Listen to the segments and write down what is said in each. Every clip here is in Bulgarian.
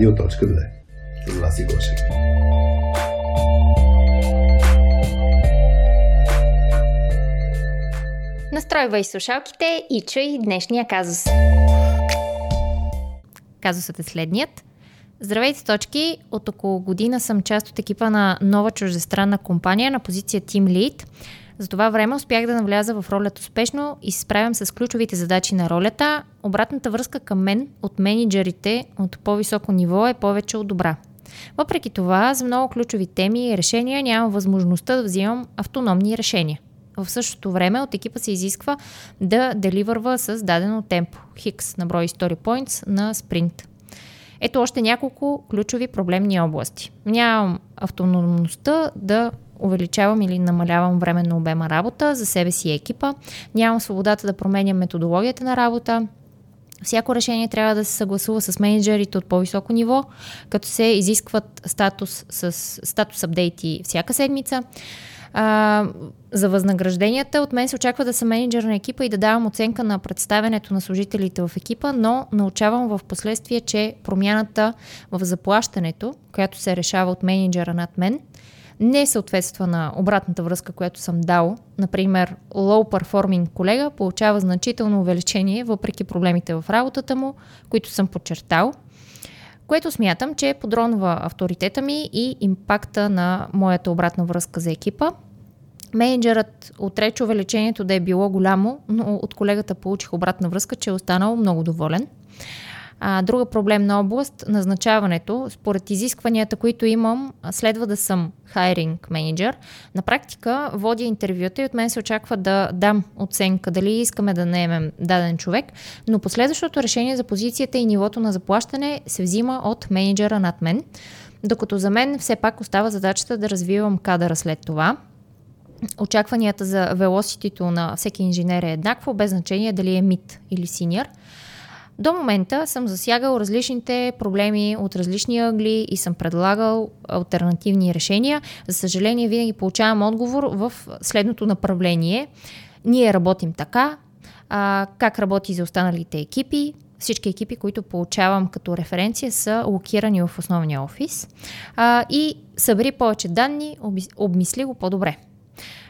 радио.2. С Васи Гошев. Настройвай слушалките и чуй днешния казус. Казусът е следният. Здравейте, точки! От около година съм част от екипа на нова чуждестранна компания на позиция Team Lead. За това време успях да навляза в ролята успешно и се справям с ключовите задачи на ролята. Обратната връзка към мен от менеджерите от по-високо ниво е повече от добра. Въпреки това, за много ключови теми и решения нямам възможността да взимам автономни решения. В същото време от екипа се изисква да деливърва с дадено темпо, хикс на брой story points на спринт. Ето още няколко ключови проблемни области. Нямам автономността да увеличавам или намалявам временно обема работа за себе си и екипа. Нямам свободата да променям методологията на работа. Всяко решение трябва да се съгласува с менеджерите от по-високо ниво, като се изискват статус с статус апдейти всяка седмица. А, за възнагражденията от мен се очаква да съм менеджер на екипа и да давам оценка на представянето на служителите в екипа, но научавам в последствие, че промяната в заплащането, която се решава от менеджера над мен, не съответства на обратната връзка, която съм дал. Например, low performing колега получава значително увеличение въпреки проблемите в работата му, които съм подчертал, което смятам, че подронва авторитета ми и импакта на моята обратна връзка за екипа. Менеджерът отрече увеличението да е било голямо, но от колегата получих обратна връзка, че е останал много доволен. А, друга проблемна област назначаването. Според изискванията, които имам, следва да съм хайринг менеджер. На практика водя интервюта и от мен се очаква да дам оценка дали искаме да наемем даден човек, но последващото решение за позицията и нивото на заплащане се взима от менеджера над мен, докато за мен все пак остава задачата да развивам кадъра след това. Очакванията за велоситито на всеки инженер е еднакво, без значение дали е мид или синьор – до момента съм засягал различните проблеми от различни ъгли и съм предлагал альтернативни решения. За съжаление, винаги получавам отговор в следното направление. Ние работим така, а, как работи за останалите екипи, всички екипи, които получавам като референция, са локирани в основния офис а, и събери повече данни, обмисли го по-добре.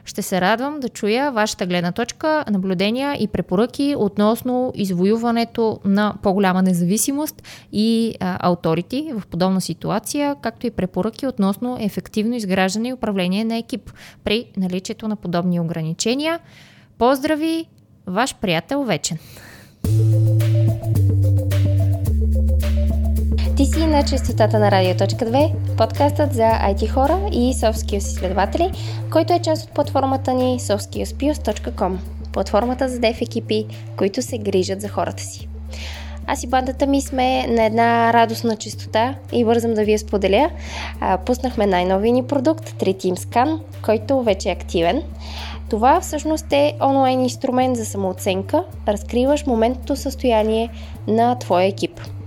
Ще се радвам да чуя вашата гледна точка, наблюдения и препоръки относно извоюването на по-голяма независимост и авторити в подобна ситуация, както и препоръки относно ефективно изграждане и управление на екип при наличието на подобни ограничения. Поздрави, ваш приятел вечен! Ти си на частотата на Радио.2, подкастът за IT хора и Soft Skills изследователи, който е част от платформата ни softskillspius.com, платформата за деф екипи, които се грижат за хората си. Аз и бандата ми сме на една радостна частота и бързам да ви я споделя. пуснахме най-новия ни продукт, 3 Team Scan, който вече е активен. Това всъщност е онлайн инструмент за самооценка. Разкриваш моментното състояние на твоя екип –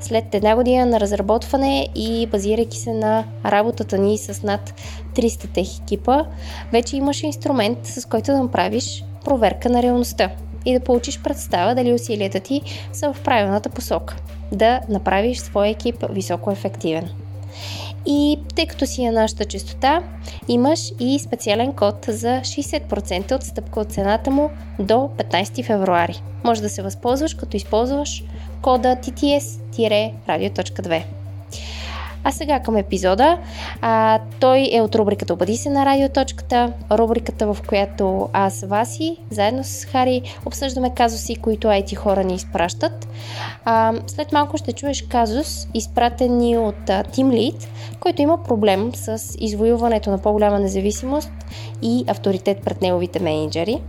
след една година на разработване и базирайки се на работата ни с над 300 тех екипа, вече имаш инструмент, с който да направиш проверка на реалността и да получиш представа дали усилията ти са в правилната посока. Да направиш своя екип високо ефективен. И тъй като си на нашата частота, имаш и специален код за 60% отстъпка от цената му до 15 февруари. Може да се възползваш, като използваш кода TTS-radio.2. А сега към епизода. А, той е от рубриката Обади се на радиоточката, рубриката в която аз, Васи, заедно с Хари, обсъждаме казуси, които IT хора ни изпращат. А, след малко ще чуеш казус, изпратен ни от а, Team Lead, който има проблем с извоюването на по-голяма независимост и авторитет пред неговите менеджери.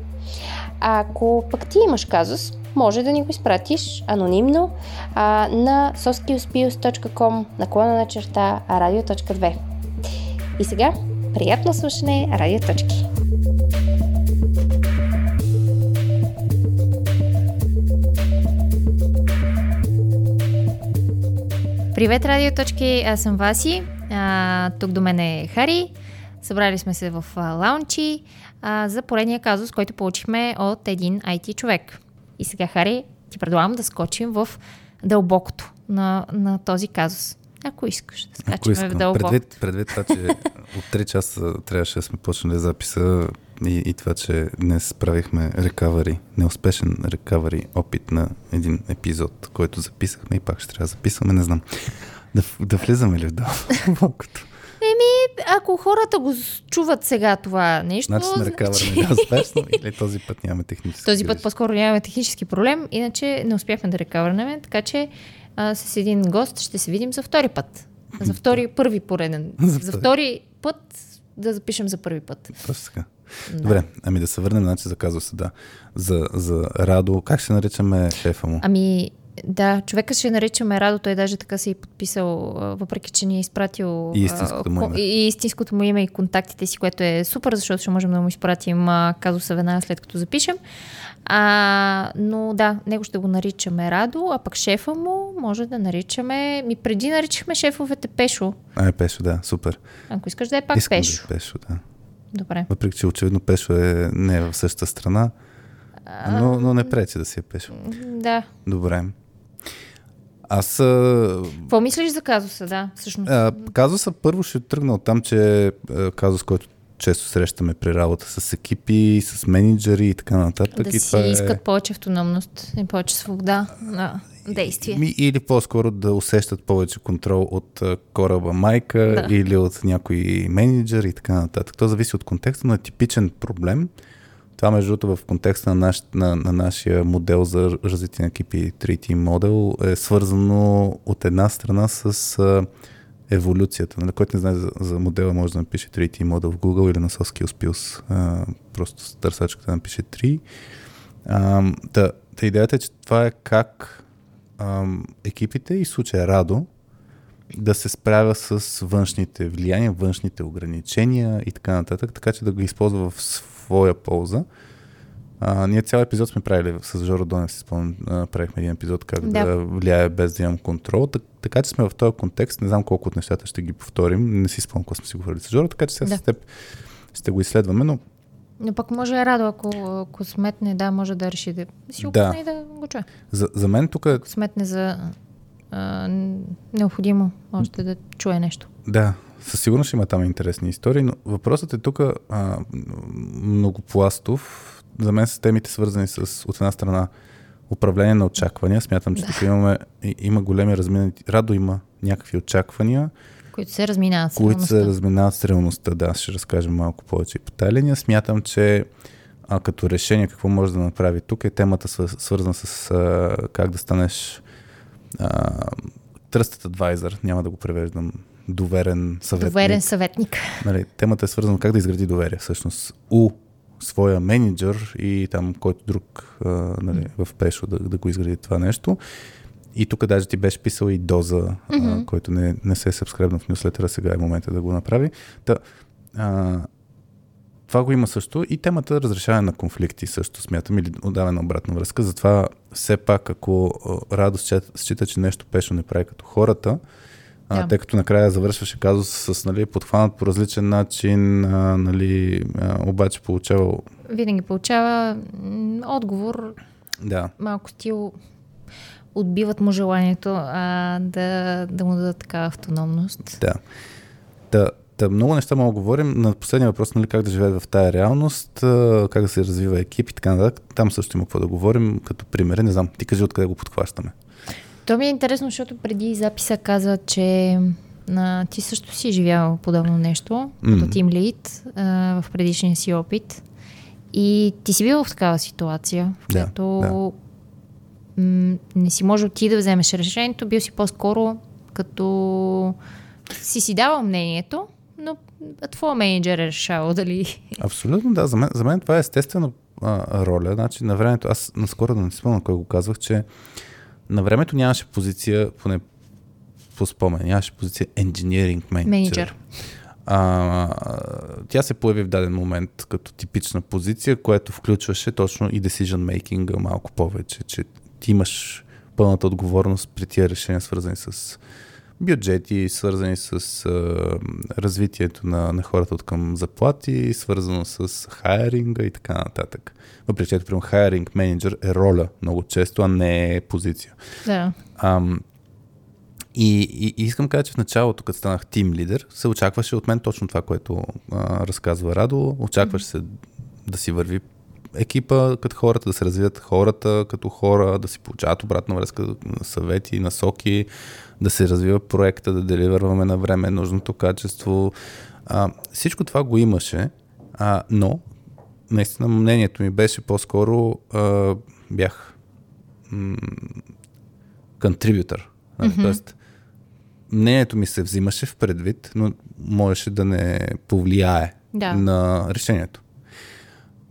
Ако пък ти имаш казус, може да ни го изпратиш анонимно а, на soskillspius.com наклона на черта радио.2. И сега, приятно слушане, радиоточки! Привет, радиоточки! Аз съм Васи. А, тук до мен е Хари. Събрали сме се в лаунчи за поредния казус, който получихме от един IT човек. И сега, Хари, ти предлагам да скочим в дълбокото. на, на този казус. Ако искаш да Ако скачаме в искам. дълбоко. Предвид, предвид това, че от 3 часа трябваше да сме почнали записа и, и това, че днес правихме рекавари, неуспешен рекавари опит на един епизод, който записахме и пак ще трябва да записваме, не знам. Да, да влизаме ли в дълбокото? Ако хората го чуват сега това нещо, Значи сме рекавърни неуспешно или този път нямаме технически този път по-скоро нямаме технически проблем, иначе не успяхме да рекавърнем, така че а, с един гост ще се видим за втори път. За втори, първи пореден. За втори. път да запишем за първи път. Точно така. Добре, ами да се върнем, значи за казуса, да. За, за Радо, как ще наричаме шефа му? Ами, да, човека ще наричаме Радо, той даже така се е подписал, въпреки че ни е изпратил И истинското му име. И, и истинското му име и контактите си, което е супер, защото ще можем да му изпратим казуса веднага след като запишем. А, но да, него ще го наричаме Радо, а пък шефа му може да наричаме... Ми преди наричахме шефовете Пешо. А, е Пешо, да, супер. Ако искаш да е пак Искам Пешо. да е Пешо, да. Добре. Въпреки, че очевидно Пешо е не е в същата страна, но, но не пречи да си е Пешо. Да. Добре. Аз Какво мислиш за казуса, да, всъщност? а, казуса първо ще тръгна от там, че е казус, който често срещаме при работа с екипи, с менеджери и така нататък. да и си е... искат повече автономност и повече свобода на действие. Ми, или по-скоро да усещат повече контрол от кораба майка Да. или от някой менеджер и така нататък. То зависи от контекста, но е типичен проблем. Това, между другото, в контекста на, наш, на, на нашия модел за развитие на екипи 3T модел е свързано от една страна с а, еволюцията. Нали? Който не знае за, за модела, може да напише 3T модел в Google или на SoSkills А, просто с търсачката да напише 3. А, та, та идеята е, че това е как ам, екипите и случая Радо да се справя с външните влияния, външните ограничения и така нататък, така че да го използва в своя полза. А, ние цял епизод сме правили с Жоро Донев, си спомням, правихме един епизод как да. Да. влияе без да имам контрол. Так, така че сме в този контекст, не знам колко от нещата ще ги повторим, не си спомням какво сме си говорили с Жоро, така че сега Да. с теб ще го изследваме, но Но пък може е радо, ако, ако сметне, да, може да реши да си Да. и да го чуе. за, за мен тук е Ако сметне за а, необходимо, още да чуе нещо. Да, със сигурност ще има там интересни истории, но въпросът е тук а, многопластов. За мен са темите свързани с, от една страна, управление на очаквания. Смятам, че тук имаме, има големи разминати. Радо има някакви очаквания, Които се разминават с които се разминават с реалността. Да, ще разкажем малко повече и по тази линия. Смятам, че а, като решение какво може да направи тук е темата свър- свързана с а, как да станеш а, Trusted Advisor, няма да го превеждам, доверен съветник. Доверен съветник. Нали, темата е свързана как да изгради доверие всъщност у своя менеджер и там който друг а, нали, в Пешо да, да го изгради това нещо. И тук даже ти беше писал и доза, mm-hmm. а, който не, не се е сабскребнал в нюслетера, сега е момента да го направи. Та, а, това го има също и темата разрешаване на конфликти също смятам или отдаване на обратна връзка. Затова все пак, ако а, Радост счита, че нещо пешо не прави като хората, а, Да. тъй като накрая завършваше казус с нали, подхванат по различен начин, а, нали, а, обаче получавал Винаги получава отговор, да, малко стил отбиват му желанието а, да, да му дадат такава автономност. Да. Та, та много неща мога да говорим. На последния въпрос, нали, как да живеят в тая реалност, как да се развива екип и така нататък. Там също има какво да говорим като примери. Не знам, ти кажи откъде го подхващаме. То ми е интересно, защото преди записа каза, че а, ти също си живял подобно нещо, М. като тим лид а, в предишния си опит. И ти си бил в такава ситуация, в Да, която да. м- не си можел ти да вземеш решението, бил си по-скоро като си си давал мнението, но твоя менеджер е решавал дали... Абсолютно, да. За мен, за мен това е естествена а, роля. Значи, на времето, аз наскоро да не спомня кой го казвах, че на времето нямаше позиция, поне по спомен, нямаше позиция engineering manager. Менеджер. А, тя се появи в даден момент като типична позиция, което включваше точно и decision making малко повече, че ти имаш пълната отговорност при тия решения, свързани с бюджети, свързани с а, развитието на, на хората от към заплати, свързано с хайринга и така нататък. Въпреки че, примерно, хайринг менеджер е роля много често, а не е позиция. Да. Ам, И, и, и искам да кажа, че в началото, като станах тим лидер, се очакваше от мен точно това, което а, разказва Радо. Очакваше се да си върви екипа като хората, да се развият хората като хора, да си получават обратна връзка, съвети, насоки, да се развива проекта, да деливърваме на време нужното качество. А, всичко това го имаше, а, но наистина мнението ми беше по-скоро а, бях контрибютър. Mm-hmm. Тоест, мнението ми се взимаше в предвид, но можеше да не повлияе да. на решението.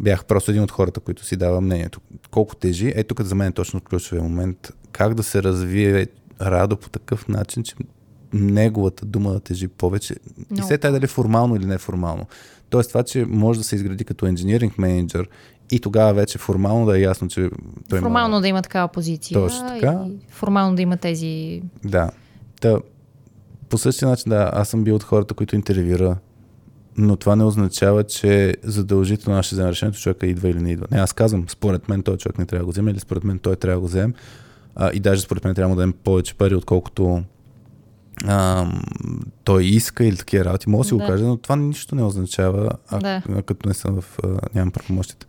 Бях просто един от хората, които си дава мнението. Колко тежи, ето тук за мен е точно ключовия момент. Как да се развие Радо по такъв начин, че неговата дума да тежи повече. No. И след това дали формално или неформално. Тоест това, че може да се изгради като engineering менеджер и тогава вече формално да е ясно, че той Формално има... да има такава позиция. Точно така. И формално да има тези... Да. Та, по същия начин, да, аз съм бил от хората, които интервюира, но това не означава, че задължително аз ще взема решението, човека идва или не идва. Не, аз казвам, според мен той човек не трябва да го вземе или според мен той трябва да го вземе. А, и даже според мен трябва да дадем повече пари, отколкото а, той иска или такива работи. Мога да си да. го кажа, но това нищо не означава, а, да. като не съм в... А, нямам правомощите.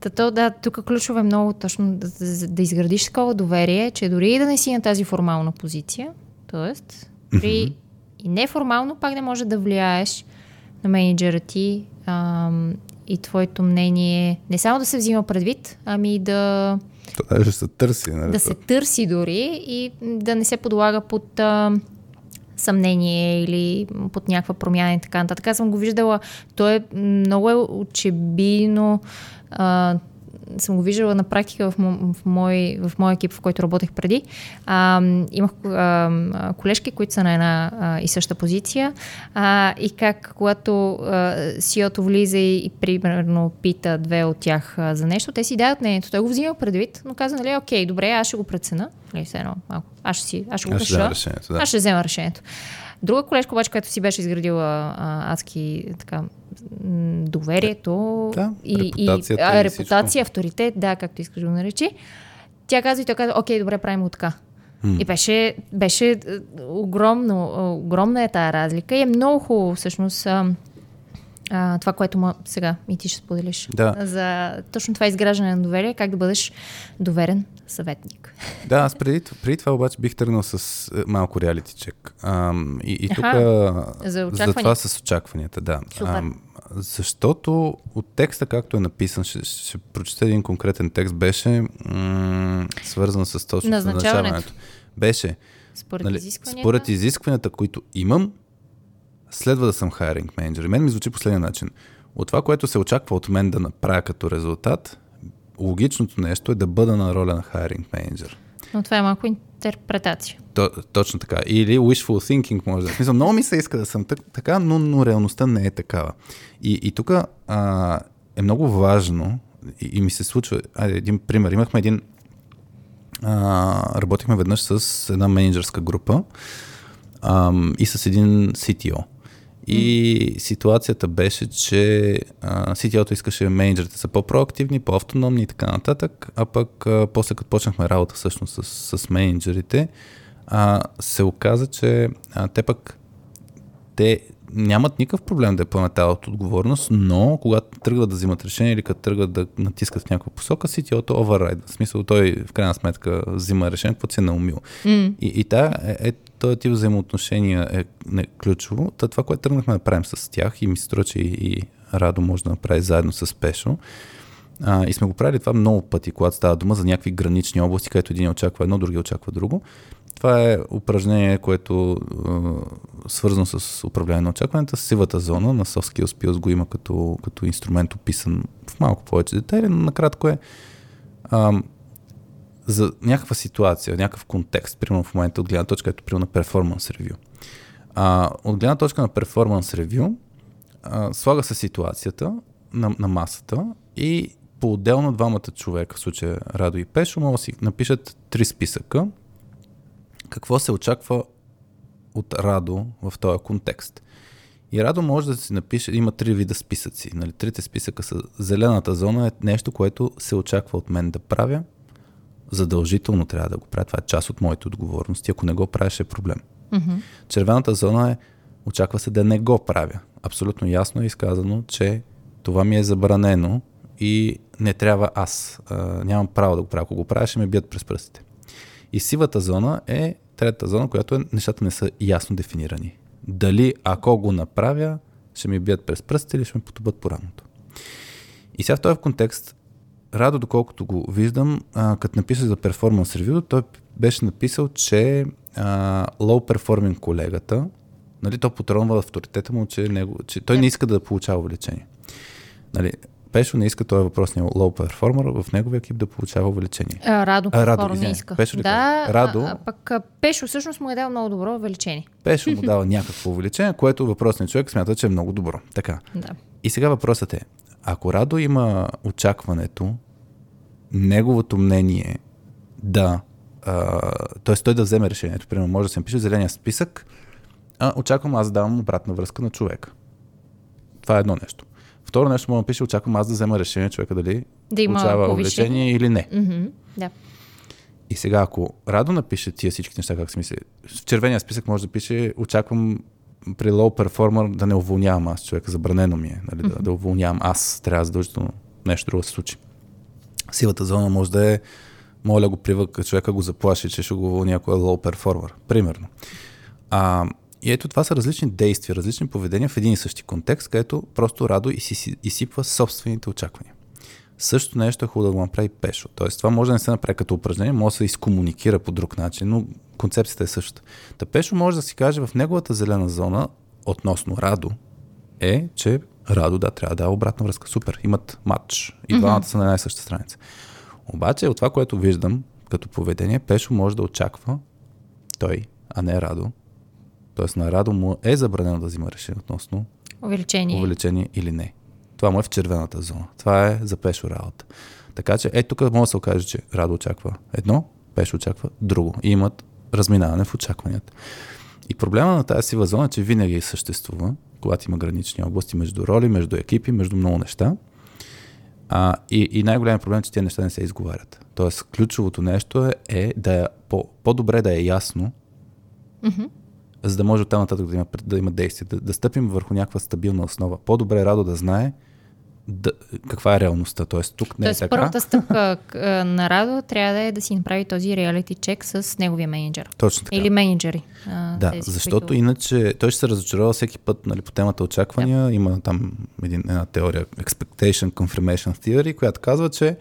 Тато, да, тук ключово е много точно да, да, да изградиш такова доверие, че дори и да не си на тази формална позиция, т.е. при mm-hmm. и неформално пак не може да влияеш на менеджера ти ам, и твоето мнение не само да се взима предвид, ами да... То даже се търси. Нали? Да се търси дори и да не се подлага под а, съмнение или под някаква промяна и така нататък. Аз съм го виждала. То е много е очебийно а, съм го виждала на практика в, в, мой, в мой екип, в който работех преди. А, имах а, колежки, които са на една а, и съща позиция а, и как когато CEO-то влиза и, и примерно пита две от тях а, за нещо, те си дават мнението. Той го взима предвид, но каза, нали, окей, добре, аз ще го прецена. Нали, все едно, аз ще, си, аз ще го аз реша. Да. Аз ще взема решението. Друга колежка обаче, която си беше изградила а, адски така, доверието да, и, и, а, репутация, и авторитет, да, както искаш да го наречи. Тя казва и той казва, окей, добре, правим го така. И беше, беше огромно, огромна е тази разлика и е много хубаво всъщност а, това, което ма, сега и ти ще споделиш. Да. За точно това изграждане на доверие, как да бъдеш доверен съветник. Да, аз преди, преди това обаче бих тръгнал с е, малко реалити чек. И и тук за, за това с очакванията, да. Супер. А, защото от текста, както е написан, ще, ще прочета един конкретен текст, беше м- свързан с точно назначаването. Беше според, нали, изискванията? според изискванията, които имам, следва да съм хайринг менеджер. И мен ми звучи последния начин. От това, което се очаква от мен да направя като резултат, логичното нещо е да бъда на роля на хайринг менеджер. Но това е малко интерпретация. То, точно така. Или wishful thinking може да е. Смисъл, много ми се иска да съм така, но, но реалността не е такава. И, и тук е много важно и, и ми се случва, айде, един пример. Имахме един, а, работихме веднъж с една менеджерска група а, и с един CTO. И ситуацията беше, че CTO-то искаше менеджерите са по-проактивни, по-автономни и така нататък, а пък а, после като почнахме работа всъщност с, с менеджерите, а, се оказа, че а, те пък те нямат никакъв проблем да поемат тази отговорност, но когато тръгват да взимат решение или като тръгват да натискат в някаква посока, CTO-то override. В смисъл той в крайна сметка взима решение, какво си е наумил. Mm. И, и та, е, е, този тип взаимоотношения е не, ключово. Та, това, което тръгнахме да правим с тях и ми се струва, че и, и Радо може да направи заедно с Пешо, а, и сме го правили това много пъти, когато става дума за някакви гранични области, където един очаква едно, други очаква друго. Това е упражнение, което е свързано с управление на очакването. Сивата зона на Soft Skills Pills го има като, като инструмент описан в малко повече детайли, но накратко е за някаква ситуация, някакъв контекст, примерно в момента от гледна точка, ето примерно на перформанс ревю. От гледна точка на перформанс ревю, слага се ситуацията на, на масата и по-отделно двамата човека, в случая Радо и Пешо, могат да си напишат три списъка, какво се очаква от Радо в този контекст. И Радо може да си напише, има три вида списъци. Нали, трите списъка са зелената зона е нещо, което се очаква от мен да правя. Задължително трябва да го правя. Това е част от моите отговорности. Ако не го правиш е проблем. Мгм. Червената зона е, очаква се да не го правя. Абсолютно ясно е изказано, че това ми е забранено и не трябва аз. А, нямам право да го правя. Ако го правя, ще ме бият през пръстите. И сивата зона е третата зона, която е, нещата не са ясно дефинирани. Дали ако го направя, ще ми бият през пръстите или ще ме потубат по рамото. И сега в този контекст, Радо, доколкото го виждам, а, като написа за перформанс ревю, той беше написал, че а, low performing колегата, нали, то потронва авторитета му, че, него, че той не иска да получава увеличение. Нали, Пешо не иска този въпросния low performer в неговия екип да получава увеличение. А, Радо, А, Радо, не иска. Пешо ли да? Радо- А, а, пък Пешо всъщност му е дал много добро увеличение. Пешо му дава някакво увеличение, което въпросният човек смята, че е много добро. Така. Да. И сега въпросът е, ако Радо има очакването, неговото мнение да, т.е. той да вземе решението, примерно може да се напише зеления списък, а, очаквам аз да давам обратна връзка на човека. Това е едно нещо. Второ нещо може да напише, очаквам аз да взема решение човека дали Да има получава увеличение или не. Мгм. Да. И сега, ако Радо напише тия всички неща, как си мисли, в червения списък може да пише, очаквам при low performer да не уволнявам аз човека, забранено ми е, нали, да, да уволнявам аз, трябва задължително нещо друго да се случи. Сивата зона може да е, моля го привък, човека го заплаши, че ще го е low performer, примерно. А, и ето това са различни действия, различни поведения в един и същи контекст, където просто Радо изси- изсипва собствените очаквания. Същото нещо е хубаво да го направи пешо. Тоест, това може да не се направи като упражнение, може да се изкомуникира по друг начин, но концепцията е същата. Та пешо може да си каже в неговата зелена зона относно Радо е, че Радо да, трябва да дава обратна връзка. Супер, имат матч. И двамата са на една и съща страница. Обаче от това, което виждам като поведение, Пешо може да очаква той, а не Радо. Тоест на Радо му е забранено да взима решение относно Увеличение. увеличение или не. Това му е в червената зона. Това е за Пешо работа. Така че, ето тук може да се окаже, че Радо очаква едно, Пешо очаква друго. И имат разминаване в очакванията. И проблема на тази сива зона е, че винаги съществува, когато има гранични области между роли, между екипи, между много неща. А, и, и най-големият проблем е, че тези неща не се изговарят. Тоест, ключовото нещо е, е да е по, по-добре да е ясно, Мгм. за да може оттам нататък да има, да има действие, да, да стъпим върху някаква стабилна основа. По-добре е Радо да знае да, каква е реалността. Тоест, тук не Тоест, е така. първата стъпка к- на Радо трябва да е да си направи този реалити чек с неговия менеджер. Точно така. Или менеджери. Да, тези, защото които... иначе той ще се разочарова всеки път нали, по темата очаквания. Има там един, една теория, Expectation Confirmation Theory, която казва, че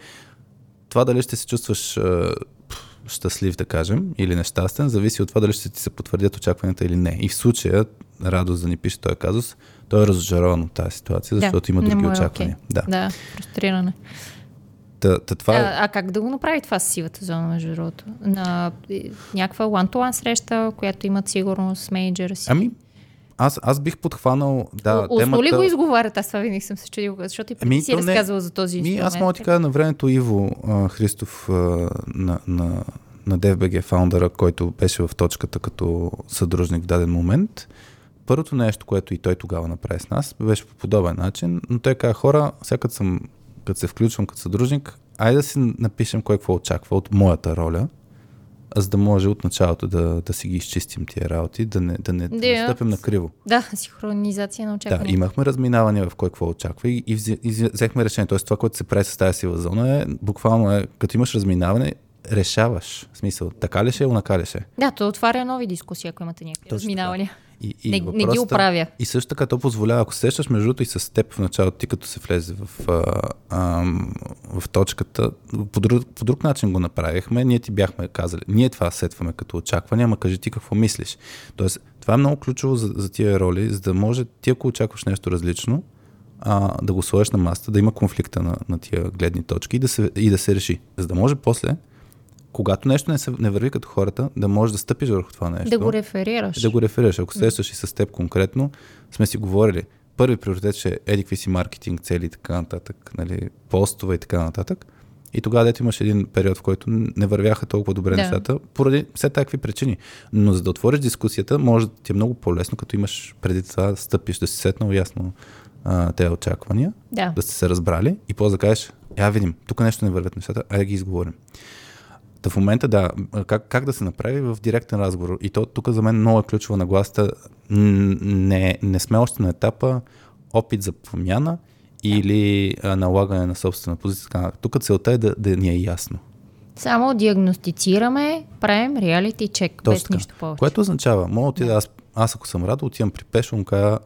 това дали ще се чувстваш щастлив, да кажем, или нещастен, зависи от това дали ще ти се потвърдят очакванията или не. И в случая, радост да ни пише този казус, той е разочарован от тази ситуация, Да, защото има не други е очаквания. окей. Да. Да, фрустриране. Та, та, това е... А, а как да го направи това с сивата зона, между другото? На някаква one-to-one среща, която имат сигурност с менеджера си. Ами, аз, аз бих подхванал, да, Устно темата... ли го изговарят? Аз това винаги съм се чудил, защото и Ами, си е то не- за този Ми, инструмент. аз мога да ти кажа на времето Иво а, Христов а, на, на, на DFBG фаундъра, който беше в точката като съдружник в даден момент. Първото нещо, което и той тогава направи с нас, беше по подобен начин, но той каза, хора, сега като, съм, като се включвам като съдружник, айде да си напишем кой какво очаква от моята роля, за да може от началото да, да си ги изчистим тия работи, да не, да не, да Да. стъпим на криво. Да, синхронизация на Да, очаквания. имахме разминавания в кой какво очаква и, и, взе- и взе- взехме решение. Тоест това, което се прави с тази сила зона е, буквално е, като имаш разминаване, решаваш. В смисъл, така ли ще е, онака ли ще е. Да, то отваря нови дискусии, ако имате някакви Точно разминавания. И, и Не, не ги е- оправя. И също така то позволява, ако сещаш между другото и с теб в началото, ти като се влезе в, а, а, в точката, по друг, по друг начин го направихме, ние ти бяхме казали, ние това сетваме като очакване, ама кажи ти какво мислиш. Тоест, това е много ключово за, за тия роли, за да може ти, ако очакваш нещо различно, а, да го сложиш на масата, да има конфликта на, на тия гледни точки и да, се, и да се реши. За да може после, когато нещо не, се, не върви като хората, да можеш да стъпиш върху това нещо Да го реферираш. да го реферираш. Ако срещаш и с теб конкретно, сме си говорили. Първи приоритет ще е еди какви си маркетинг цели и така нататък, нали, постове и така нататък. И тогава дето имаш един период, в който не вървяха толкова добре Да. нещата, поради все такви причини. Но за да отвориш дискусията, може да ти е много по-лесно, като имаш преди това да стъпиш, да си сетнал ясно а, тези очаквания, Да. да сте се разбрали и после да кажеш, я видим, тук нещо не вървят нещата, айде да ги изговорим. Та в момента да, как, как да се направи в директен разговор. И то тук за мен много е ключова нагласта. Не, не сме още на етапа опит за промяна или а, налагане на собствена позиция. Тук целта е да, да ни е ясно. Само диагностицираме, правим реалити чек, без нищо повече. Което означава, мога да. аз, аз ако съм рад, отивам при Пешо, му кажа,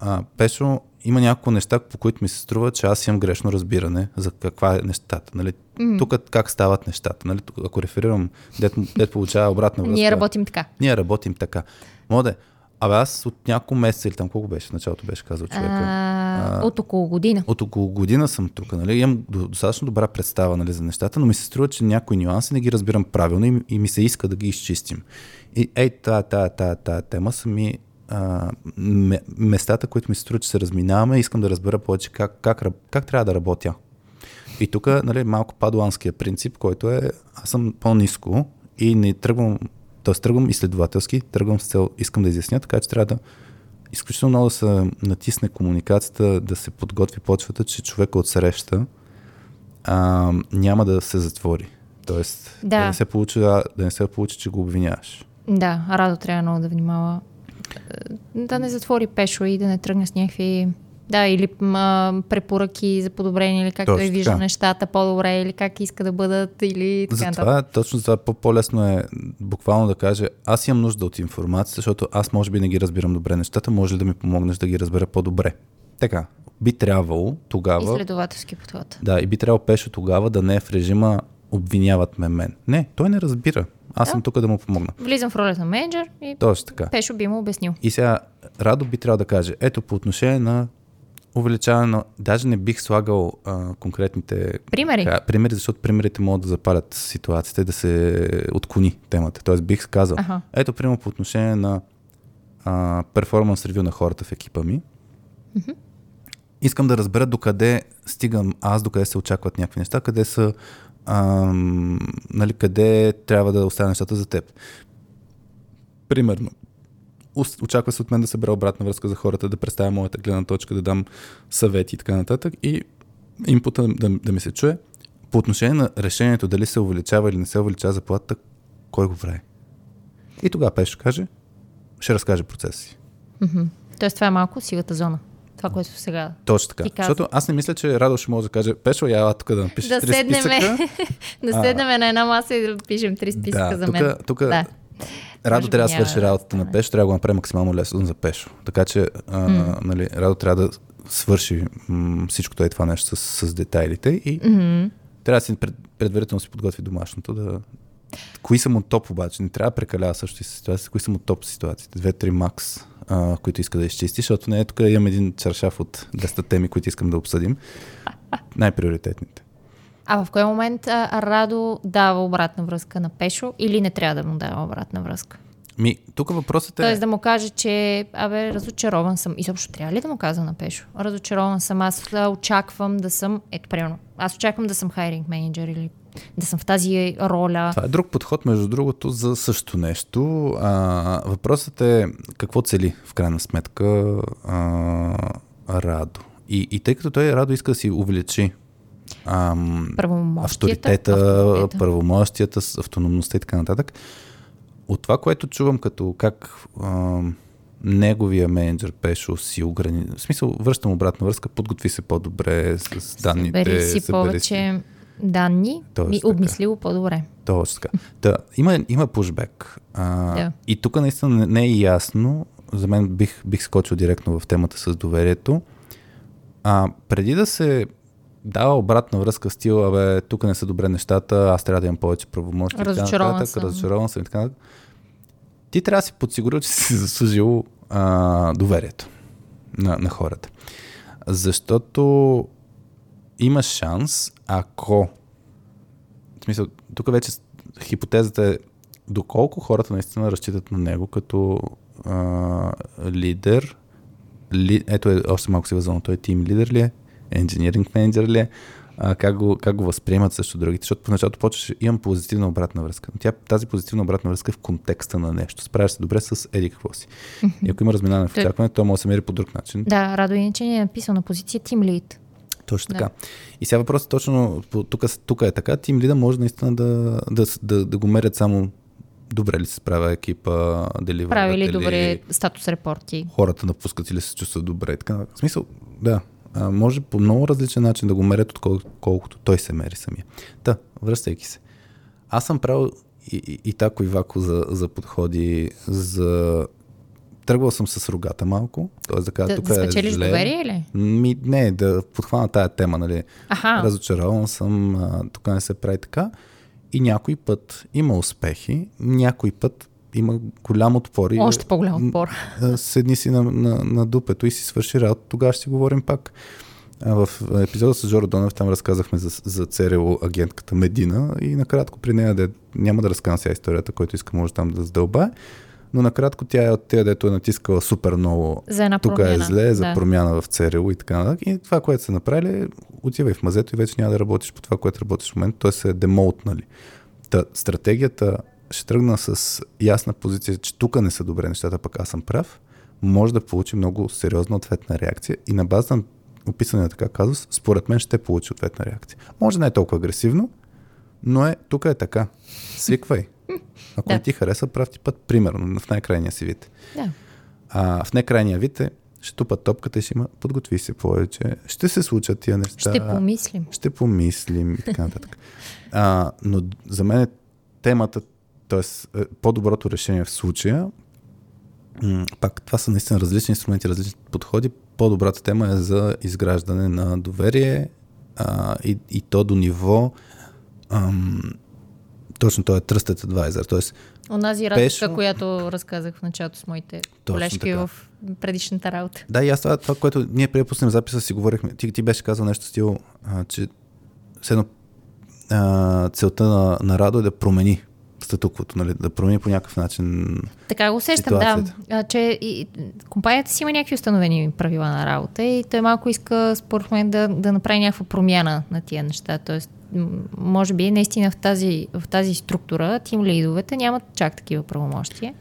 а, Пешо, има няколко неща, по които ми се струва, че аз имам грешно разбиране за каква е нещата. Нали? Mm. Тук как стават нещата. Нали? Тук, ако реферирам, дет, дет получава обратна връзка. Ние работим така. Ние работим така. Мога да Абе аз от няколко месеца или там колко беше, в началото беше казал човека. А, а, от около година. От около година съм тук, нали? Имам достатъчно добра представа нали, за нещата, но ми се струва, че някои нюанси не ги разбирам правилно и, и ми се иска да ги изчистим. И ей, тая, тая, тая, тая тема са ми а, местата, които ми се струва, че се разминаваме, искам да разбера повече как, как, как, трябва да работя. И тук нали, малко падуанския принцип, който е аз съм по-низко и не тръгвам т.е. тръгвам изследователски, тръгвам с цел, искам да изясня, така че трябва да изключително много да се натисне комуникацията, да се подготви почвата, че човека от среща а, няма да се затвори. Тоест, да. да, не се получи, да, да не се получи, че го обвиняваш. Да, Радо трябва много да внимава да не затвори пешо и да не тръгне с някакви да, или а, препоръки за подобрение, или как той вижда така. нещата по-добре, или как иска да бъдат, или така Затова, точно за това по-лесно е буквално да каже, аз имам нужда от информация, защото аз може би не ги разбирам добре нещата, може ли да ми помогнеш да ги разбера по-добре. Така, би трябвало тогава... Изследователски подход. Да, и би трябвало Пешо тогава да не е в режима обвиняват ме мен. Не, той не разбира. Аз да. съм тук да му помогна. Влизам в ролята на менеджер и Точно така. Пешо би му обяснил. И сега Радо би трябвало да каже, ето по отношение на увеличаване на... Даже не бих слагал а, конкретните... Примери. А, примери, защото примерите могат да запалят ситуацията да се отклони темата. Тоест бих казал, ага. ето пример по отношение на перформанс ревю на хората в екипа ми. Mm-hmm. Искам да разбера докъде стигам аз, докъде се очакват някакви неща, къде са ам, нали, къде трябва да оставя нещата за теб. Примерно, очаква се от мен да събера обратна връзка за хората, да представя моята гледна точка, да дам съвети и така нататък. И импута да, да ми се чуе. По отношение на решението дали се увеличава или не се увеличава заплатата, кой го прави? И тогава Пеш каже, ще разкаже процеса си. Mm-hmm. Тоест това е малко сивата зона. Това, което сега. Точно така. Защото аз не мисля, че Радо ще може да каже, Пешо, я тук да напишеш да три седнеме, списъка. да седнем на една маса и да пишем три списъка да, за тука, мен. Тук да. Радо трябва да свърши работата на Пешо, трябва да го направи максимално лесно за Пешо. Така че а, mm. нали, Радо трябва да свърши м- всичкото е това нещо с, с детайлите и mm-hmm. трябва да си пред, предварително си подготви домашното. Да... Кои са му топ обаче? Не трябва да прекалява също и ситуация. Кои са му топ ситуациите? Две-три макс, а, които иска да изчисти, защото не е тук имам един чаршаф от 200 теми, които искам да обсъдим. Най-приоритетните. А в кой момент а, Радо дава обратна връзка на Пешо или не трябва да му дава обратна връзка? Ми, тук въпросът е... Тоест да му каже, че, абе, разочарован съм. И също трябва ли да му казва на Пешо? Разочарован съм, аз очаквам да съм, ето, примерно, аз очаквам да съм хайринг менеджер или да съм в тази роля. Това е друг подход, между другото, за също нещо. А, въпросът е какво цели, в крайна сметка, а, Радо. И, и тъй като той Радо иска да си увеличи ам, авторитета, авторитета, правомощията, автономността и така нататък. От това, което чувам като как ам, неговия менеджер Пешо си ограни... В смисъл, връщам обратна връзка, подготви се по-добре с данните. Събери си събери повече си... данни Точно и обмисли го по-добре. Точно така. Да, има, има пушбек. А, да. И тук наистина не е ясно. За мен бих, бих скочил директно в темата с доверието. А, преди да се дава обратна връзка стил, абе, тук не са добре нещата, аз трябва да имам повече правомощи. Разочарован така, съм. Разочарован съм и така Ти трябва да си подсигурил, че си заслужил а, доверието на, на хората. Защото има шанс, ако в смисъл, тук вече хипотезата е доколко хората наистина разчитат на него като а, лидер. Ли, ето е още малко си възможно, той е тим лидер ли е? engineering менеджер ли е, а, как, го, как го възприемат също другите, защото поначалото почваш, имам позитивна обратна връзка. Но тя, тази позитивна обратна връзка е в контекста на нещо. Справяш се добре с еди какво си. И ако има разминаване в очакване, то може да се мери по друг начин. Да, Радо иначе ни е написал на позиция Team Lead. Точно така. Да. И сега въпросът е точно, тук, тук е така, тим лида може наистина да, да, да, да го мерят само добре ли се справя екипа, дали Прави ли добре статус репорти? Хората напускат или се чувстват добре. Така, в смисъл, да, а, може по много различен начин да го мерят, отколкото колкото той се мери самия. Та, връщайки се. Аз съм правил и, и, и тако и вако за, за подходи, за тръгвал съм с рогата малко. Тоест да кажа, да, тук да е спечелиш зле. доверие ли? Ми, не, да подхвана тая тема, нали. Аха. Разочарован съм, а, тук не се прави така. И някой път има успехи, някой път има голям отпор. И, Още по-голям отпор. Седни си на, на, на дупето и си свърши работа, тогава ще си говорим пак. В епизода с Жоро Донев там разказахме за, за ЦРУ агентката Медина и накратко при нея, де, няма да разказвам сега историята, който иска може там да задълба, но накратко тя е от тези, дето е натискала супер много. За една Тук е зле, за да. промяна в ЦРУ и така нататък. И това, което са направили, отивай в мазето и вече няма да работиш по това, което работиш в момента. Той се е демолтнали. Та, стратегията ще тръгна с ясна позиция, че тук не са добре нещата, пък аз съм прав, може да получи много сериозна ответна реакция и на база на описания така казус, според мен ще получи ответна реакция. Може да не е толкова агресивно, но е, тук е така. Свиквай. Ако да. не ти хареса, прав ти път, примерно, в най-крайния си вид. Да. А, в най-крайния вид е, ще тупат топката и ще има, подготви се повече, ще се случат тия неща. Ще помислим. Ще помислим и така нататък. А, но за мен е темата, т.е. по-доброто решение в случая, пак това са наистина различни инструменти, различни подходи. По-добрата тема е за изграждане на доверие а, и, и то до ниво ам, точно той е Trusted Advisor. Тоест, Онази разлика, пешо... която разказах в началото с моите Точно колежки така. в предишната работа. Да, и аз това, това което ние преди пуснем записа си говорихме. Ти, ти беше казал нещо стил, а, че седно а, целта на, на Радо е да промени статуквото, нали, да промени по някакъв начин. Така го усещам, да. А, че и, компанията си има някакви установени правила на работа и той малко иска, според мен, да, да направи някаква промяна на тия неща. Тоест, може би наистина в тази, в тази структура тим лидовете нямат чак такива правомощия.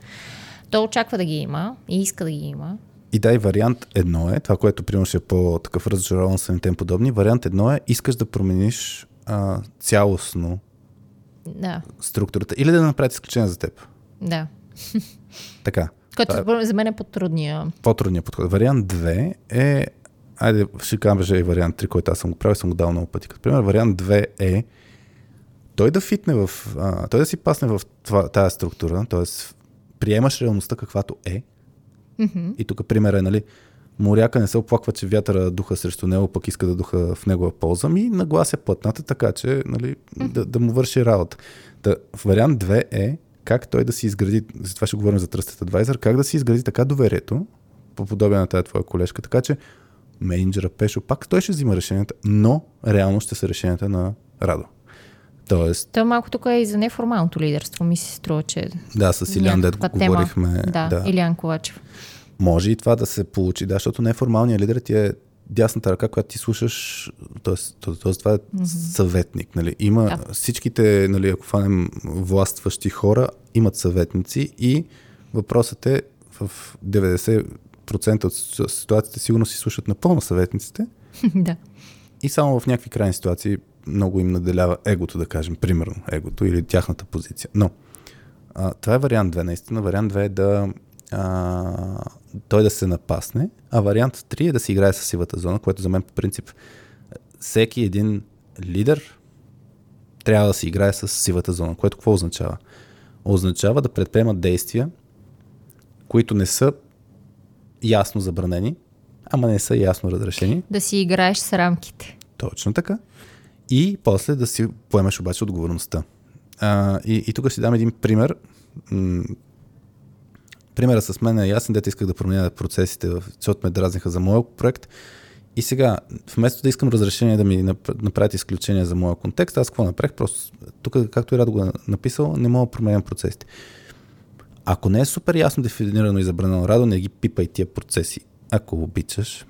Той очаква да ги има и иска да ги има. И дай вариант едно е, това, което примерно ще е по-такъв разочарован съм тем подобни, вариант едно е, искаш да промениш а, цялостно да. структурата или да направят изключение за теб. Да. Така. Който е, за мен е по-трудния. По-трудния подход. Вариант 2 е Айде, ще кажа и вариант 3, който аз съм го правил, съм го дал много пъти. Като пример, вариант 2 е той да фитне в, а, той да си пасне в това, тази структура, т.е. приемаш реалността каквато е. Mm-hmm. И тук пример е, нали, моряка не се оплаква, че вятъра духа срещу него, пък иска да духа в негова полза, ми наглася плътната, така че нали, да, да му върши работа. Да, вариант 2 е как той да си изгради, за това ще говорим за Trusted Advisor, как да си изгради така доверието, по подобие на тази твоя колежка, така че менеджера Пешо, пак той ще взима решенията, но реално ще са решенията на Радо. Тоест... Той малко тук е и за неформалното лидерство, ми се струва, че... Да, с Илян Дед говорихме. Да, да, Илян Ковачев. Може и това да се получи, да, защото неформалният лидер ти е дясната ръка, която ти слушаш, т.е. това е mm-hmm. съветник. Нали. Има да. всичките, нали, ако фанем властващи хора, имат съветници и въпросът е в 90 процента от ситуациите сигурно си слушат напълно съветниците. да. И само в някакви крайни ситуации много им наделява егото, да кажем, примерно егото или тяхната позиция. Но а, това е вариант 2, наистина. Вариант 2 е да а, той да се напасне, а вариант 3 е да си играе с сивата зона, което за мен по принцип всеки един лидер трябва да си играе с сивата зона, което какво означава? Означава да предприемат действия, които не са ясно забранени, ама не са ясно разрешени. Да си играеш с рамките. Точно така. И после да си поемеш обаче отговорността. А, и, и тук си дам един пример. Примера с мен е ясен, дете исках да променя процесите, защото ме дразниха за моя проект. И сега, вместо да искам разрешение да ми направят изключение за моя контекст, аз какво направих? Просто тук, както и Радо го е написал, не мога да променям процесите. Ако не е супер ясно дефинирано и забранено радо, не ги пипай тия процеси. Ако обичаш,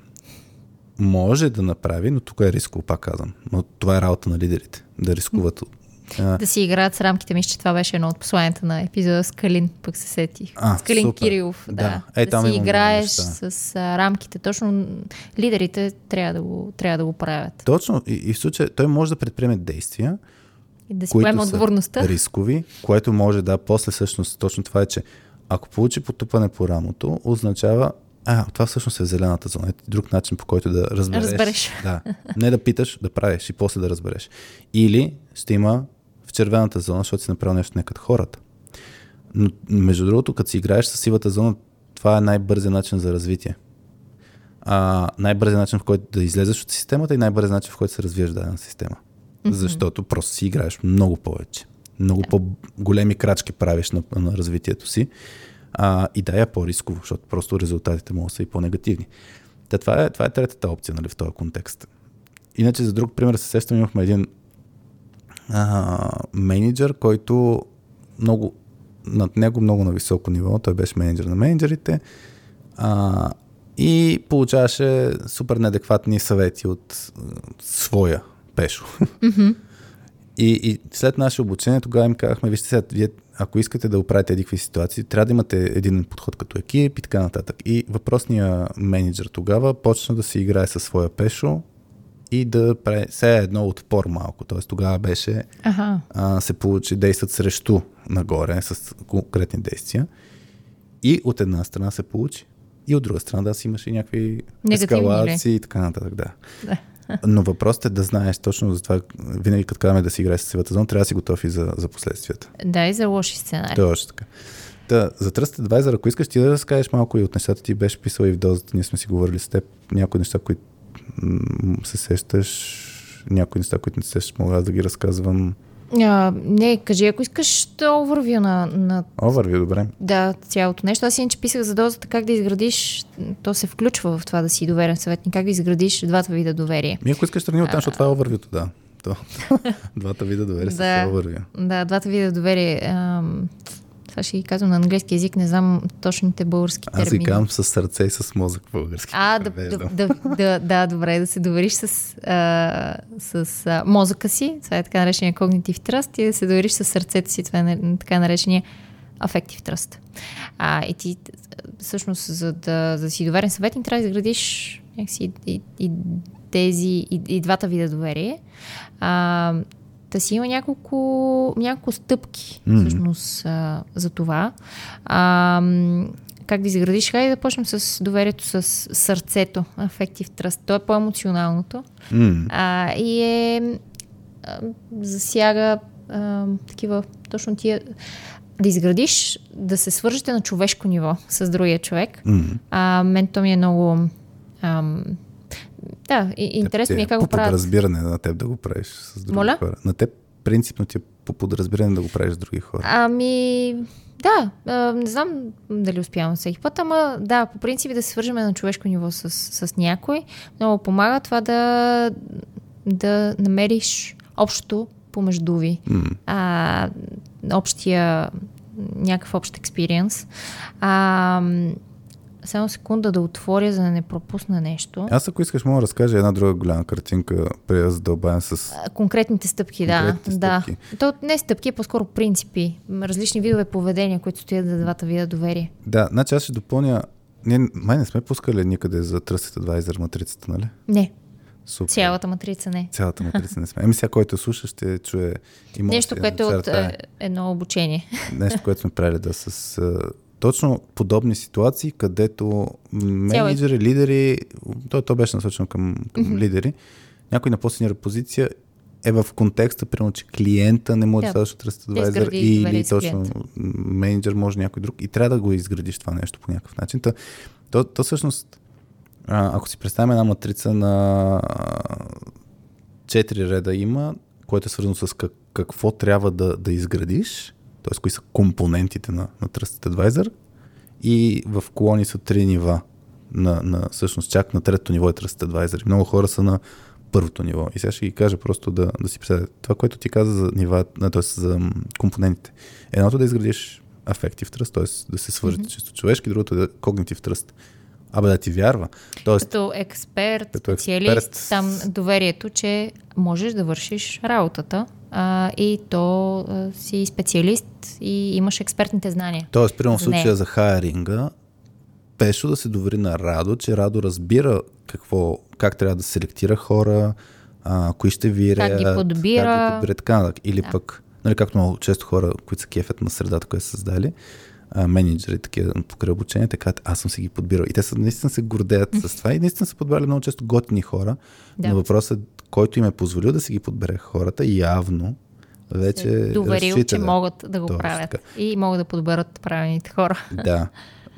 може да направи, но тук е рисково, пак казвам. Но това е работа на лидерите, да рискуват А, Да си играят с рамките. Мисля, че това беше едно от посланията на епизода с Калин, пък се сетих. А, с Калин супер. Кирилов. Да, Да. да, Е, там си играеш неща. с а, рамките. Точно лидерите трябва да го, трябва да го правят. точно. И, и в случая той може да предприеме действия, И да си които поема са отговорността. рискови, което може да после всъщност точно това е, че ако получи потупане по рамото, означава а, това всъщност е зелената зона. Ето друг начин, по който да разбереш. Разбереш. Да. Не да питаш, да правиш и после да разбереш. Или ще има в червената зона, защото си направил нещо не като хората. Но, между другото, като си играеш с сивата зона, това е най-бързият начин за развитие. А, най-бързият начин, в който да излезеш от системата и най-бързият начин, в който се развиеш дадена система. Mm-hmm. Защото просто си играеш много повече. Много по-големи крачки правиш на, на развитието си. А, и да, е по-рисково, защото просто резултатите могат да са и по-негативни. Та, това, е, това е третата опция нали, в този контекст. Иначе за друг пример се сещам, имахме един а, менеджер, който много, над него много на високо ниво, той беше менеджер на менеджерите а, и получаваше супер неадекватни съвети от своя пешо. И, и след наше обучение тогава им казахме, вижте сега, вие, ако искате да оправите едикви ситуации, трябва да имате един подход като екип и така нататък. И въпросният менеджер тогава почна да си играе със своя пешо и да все едно отпор малко. Тоест тогава беше, Аха. а, се получи, действат срещу нагоре с конкретни действия. И от една страна се получи. И от друга страна да си имаш и някакви Негативни, ли? ескалации и така нататък, да. Да. Но въпросът е да знаеш точно за това, винаги като казваме да си играеш с сивата зона, трябва да си готов и за, за последствията. Да, и за лоши сценарии. Точно така. Та, за Trusted Advisor, ако искаш ти да разкажеш малко и от нещата ти беше писал и в дозата, ние сме си говорили с теб, някои неща, които се сещаш, някои неща, които не се сещаш, мога да ги разказвам. А, не, кажи, ако искаш овървю на, на О, върви добре. да, цялото нещо. Аз иначе писах за дозата как да изградиш, то се включва в това да си доверен съветник, как да изградиш двата вида доверие. Ми ако искаш тръгни от там, защото това е овървюто, да. То, двата вида доверие са Да. овървю. Да, двата вида доверие. Ам, това ще ги казвам на английски язик, не знам точните български Аз термини. ги казвам с сърце и с мозък български. А, да, да, да, да, да, добре, да се довериш с, а, с а, мозъка си, това е така наречения когнитив тръст, и да се довериш с сърцето си, това е така наречения афектив тръст. А, и ти, всъщност, за да, за да си доверен съветник, трябва да изградиш някакси и, и тези, и, и двата вида доверие. А, да си има няколко, няколко стъпки, Мгм. всъщност, а, за това. А, как да изградиш? Хайде да почнем с доверието с сърцето, affective trust. То е по-емоционалното М, а, и е а, засяга а, такива точно тия да изградиш, да се свържете на човешко ниво с другия човек. м. А, мен то ми е много... Ам, да, и, интересно ми е как ти го правят. подразбиране на теб да го правиш с други Моля? хора. На теб принципно ти е по подразбиране да го правиш с други хора. Ами, да, а, не знам дали успявам всеки път, ама да, по принцип да се свържем на човешко ниво с, с някой. Много помага това да, да намериш общото помежду ви. М. А, общия, някакъв общ експириенс. А, само секунда да отворя, за да не пропусна нещо. Аз ако искаш, мога да разкажа една друга голяма картинка, преди да задълбаем с... Конкретните стъпки, да. Конкретните да. стъпки. То не стъпки, по-скоро принципи. Различни видове поведения, които стоят за двата вида доверие. Да, значи аз ще допълня... Ние, май не сме пускали никъде за Trusted Advisor матрицата, нали? Не, Супер. цялата матрица не. Цялата матрица не сме. Еми сега, който слуша, ще чуе и може Нещо, да което е от е, едно обучение. Нещо, което сме правили да с... точно подобни ситуации, където менеджери, лидери, то, то беше насочено към, към mm-hmm. лидери, някой на по-синьора позиция е в контекста, примерно, че клиента не може Да. Trusted Да изгради доверие или точно клиента. менеджер може някой друг и трябва да го изградиш това нещо по някакъв начин. То, то, то всъщност, а, ако си представим една матрица на четири реда има, което е свързано с как, какво трябва да, да изградиш, т.е. кои са компонентите на, на Trusted Advisor и в колони са три нива. На, на, всъщност чак на трето ниво е Trusted Advisor. И много хора са на първото ниво. И сега ще ги кажа просто да, да си представя. Това, което ти каза за нива, т.е. за компонентите. Едното е да изградиш affective trust, т.е. да се свържете mm-hmm. чисто човешки, другото е да cognitive trust. Абе да ти вярва. Тоест, Като експерт, Като специалист, експерт. там доверието, че можеш да вършиш работата а, и то а, си специалист и имаш експертните знания. Тоест, примерно в случая за хайринга, Пешо да се довери на Радо, че Радо разбира какво, как трябва да селектира хора, а, кои ще вире, как ги подбира, как ги подбира така Или да. пък, нали, както много често хора, които са кефят на средата, която са създали, а, менеджери, такива покрай обучение, така, аз съм си ги подбирал. И те са, наистина се гордеят с това и наистина са подбрали много често готини хора. Да. Но въпросът е, който им е позволил да си ги подбере хората, явно вече доверил, че могат да го Точно правят така. и могат да подберат правилните хора. Да.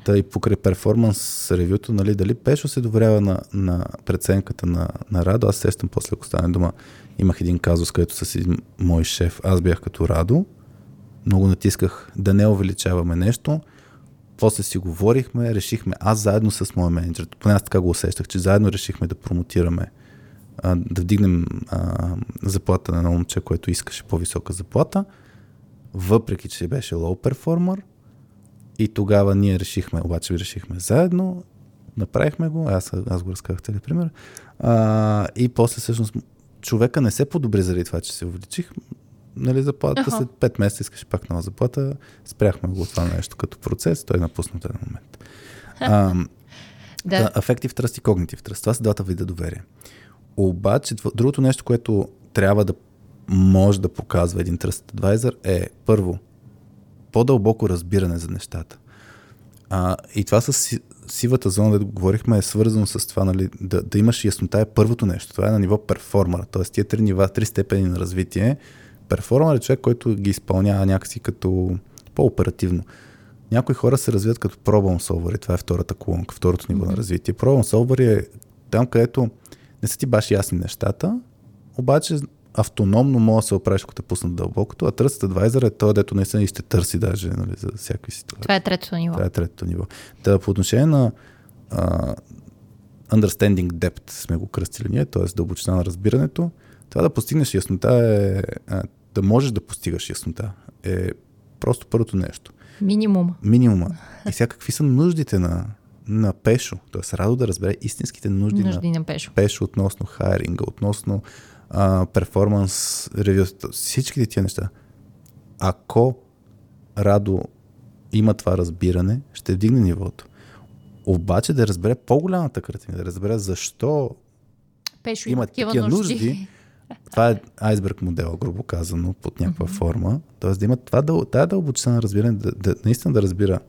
Та и покрай перформанс ревюто, нали, дали Пешо се доверява на, на преценката на, на Радо, аз сещам после, ако стане дума, имах един казус, където с един мой шеф, аз бях като Радо, много натисках да не увеличаваме нещо, после си говорихме, решихме, аз заедно с моя менеджер, поне аз така го усещах, че заедно решихме да промотираме, а, да вдигнем а, заплата на едно момче, което искаше по-висока заплата, въпреки, че беше лоу перформер, и тогава ние решихме, обаче решихме заедно, направихме го, аз, аз го разказах цели пример, а, и после всъщност човека не се подобри заради това, че се увеличих, нали, заплата, uh-huh. след 5 месеца искаше пак нова заплата, спряхме го това нещо като процес, той напусна в един момент. А, да. Affective Trust и Cognitive Trust, това са двата вида доверие. Обаче, другото нещо, което трябва да може да показва един Trust Advisor е, първо, по-дълбоко разбиране за нещата. А, и това с сивата зона, да говорихме, е свързано с това, нали, да, да имаш яснота е първото нещо. Това е на ниво перформер. Тоест, тия три нива, три степени на развитие. Перформер е човек, който ги изпълнява някакси като по-оперативно. Някои хора се развиват като problem solver това е втората колонка, второто ниво mm-hmm. на развитие. Problem solver е там, където не са ти баш ясни нещата, обаче автономно може да се оправиш, ако те пуснат дълбокото, а Trusted Advisor е той, дето наистина и ще търси даже нали, за всякакви ситуации. Това е третото ниво. Това е третото ниво. Да, по отношение на uh, Understanding Depth сме го кръстили ние, т.е. дълбочина на разбирането, това да постигнеш яснота е, да можеш да постигаш яснота е просто първото нещо. Минимума. Минимума. И сега какви са нуждите на, на Пешо? Тоест, радо да разбере истинските нужди, нужди на, на Пешо. Пешо относно хайринга, относно перформанс ревюта, всичките тия неща. Ако Радо има това разбиране, ще вдигне нивото. Обаче да разбере по-голямата картина, да разбере защо Пешо има такива нужди. нужди. Това е айсберг модел, грубо казано, под някаква mm-hmm. форма. Тоест да има това, тая дълбочина на разбиране, да, да, наистина да разбира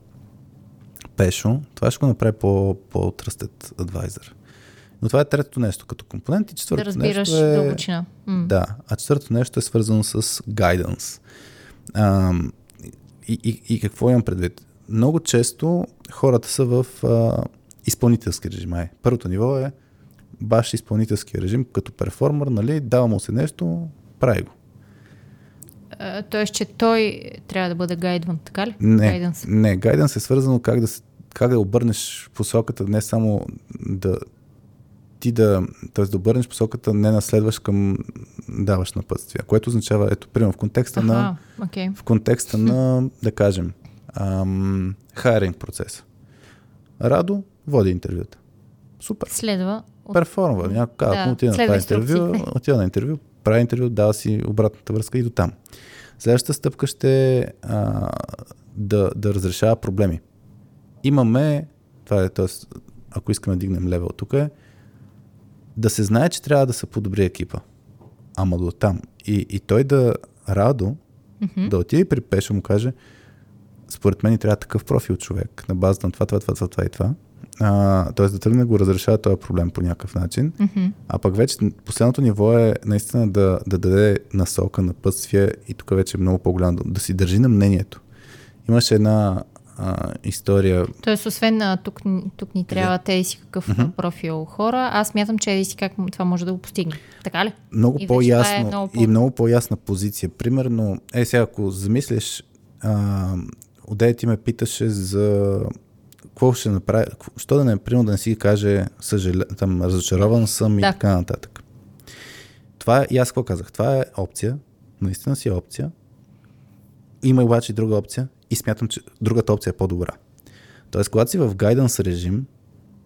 Пешо, това ще го направи по, по-тръстет адвайзър. Но това е третото нещо като компонент. И четвъртото да разбираш нещо е, дълбочина. Mm. Да, а четвъртото нещо е свързано с guidance. А, и, и, и какво имам предвид? Много често хората са в а, изпълнителски режим. Ай, първото ниво е баш изпълнителски режим, като перформер, нали, дава му се нещо, прави го. Тоест, че той трябва да бъде гайдван, така ли? Не, гайденс. не, гайденс е свързано как да, как да обърнеш посоката, не само да, ти да, т.е. да обърнеш посоката, не наследваш към даваш напътствия, което означава, ето, примерно в контекста Аха, на, okay. в контекста на, да кажем, ам, хайринг процеса. Радо води интервюта. Супер. Следва. Перформва. Някой казва, да, отида на това интервю, отида на интервю, прави интервю, дава си обратната връзка и до там. Следващата стъпка ще е да, да разрешава проблеми. Имаме, това е, т.е. ако искаме да дигнем левел тук е, да се знае, че трябва да се подобри екипа. Ама до там. И, и той да радо, mm-hmm. да отиде при Пешо му каже, според мен трябва такъв профил човек, на базата на това, това, това, това, това и това. А, тоест да тръгне да го разрешава този проблем по някакъв начин. Mm-hmm. А пък вече последното ниво е наистина да, да даде насока, напътствие и тук вече е много по-голямо, да си държи на мнението. Имаше една а, история. Тоест, освен а, тук, тук ни трябва те си какъв mm-hmm. профил хора, аз мятам, че си как това може да го постигне. Така ли? Много и по-ясно е много по... и много по-ясна позиция. Примерно, е сега, ако замислиш, отде ти ме питаше за какво ще направи, що да не, примерно да не си каже, съжаля, там, разочарован съм да. и така нататък. Това е, и аз какво казах, това е опция, наистина си е опция. Има обаче и друга опция, и смятам, че другата опция е по-добра. Тоест, когато си в гайданс режим,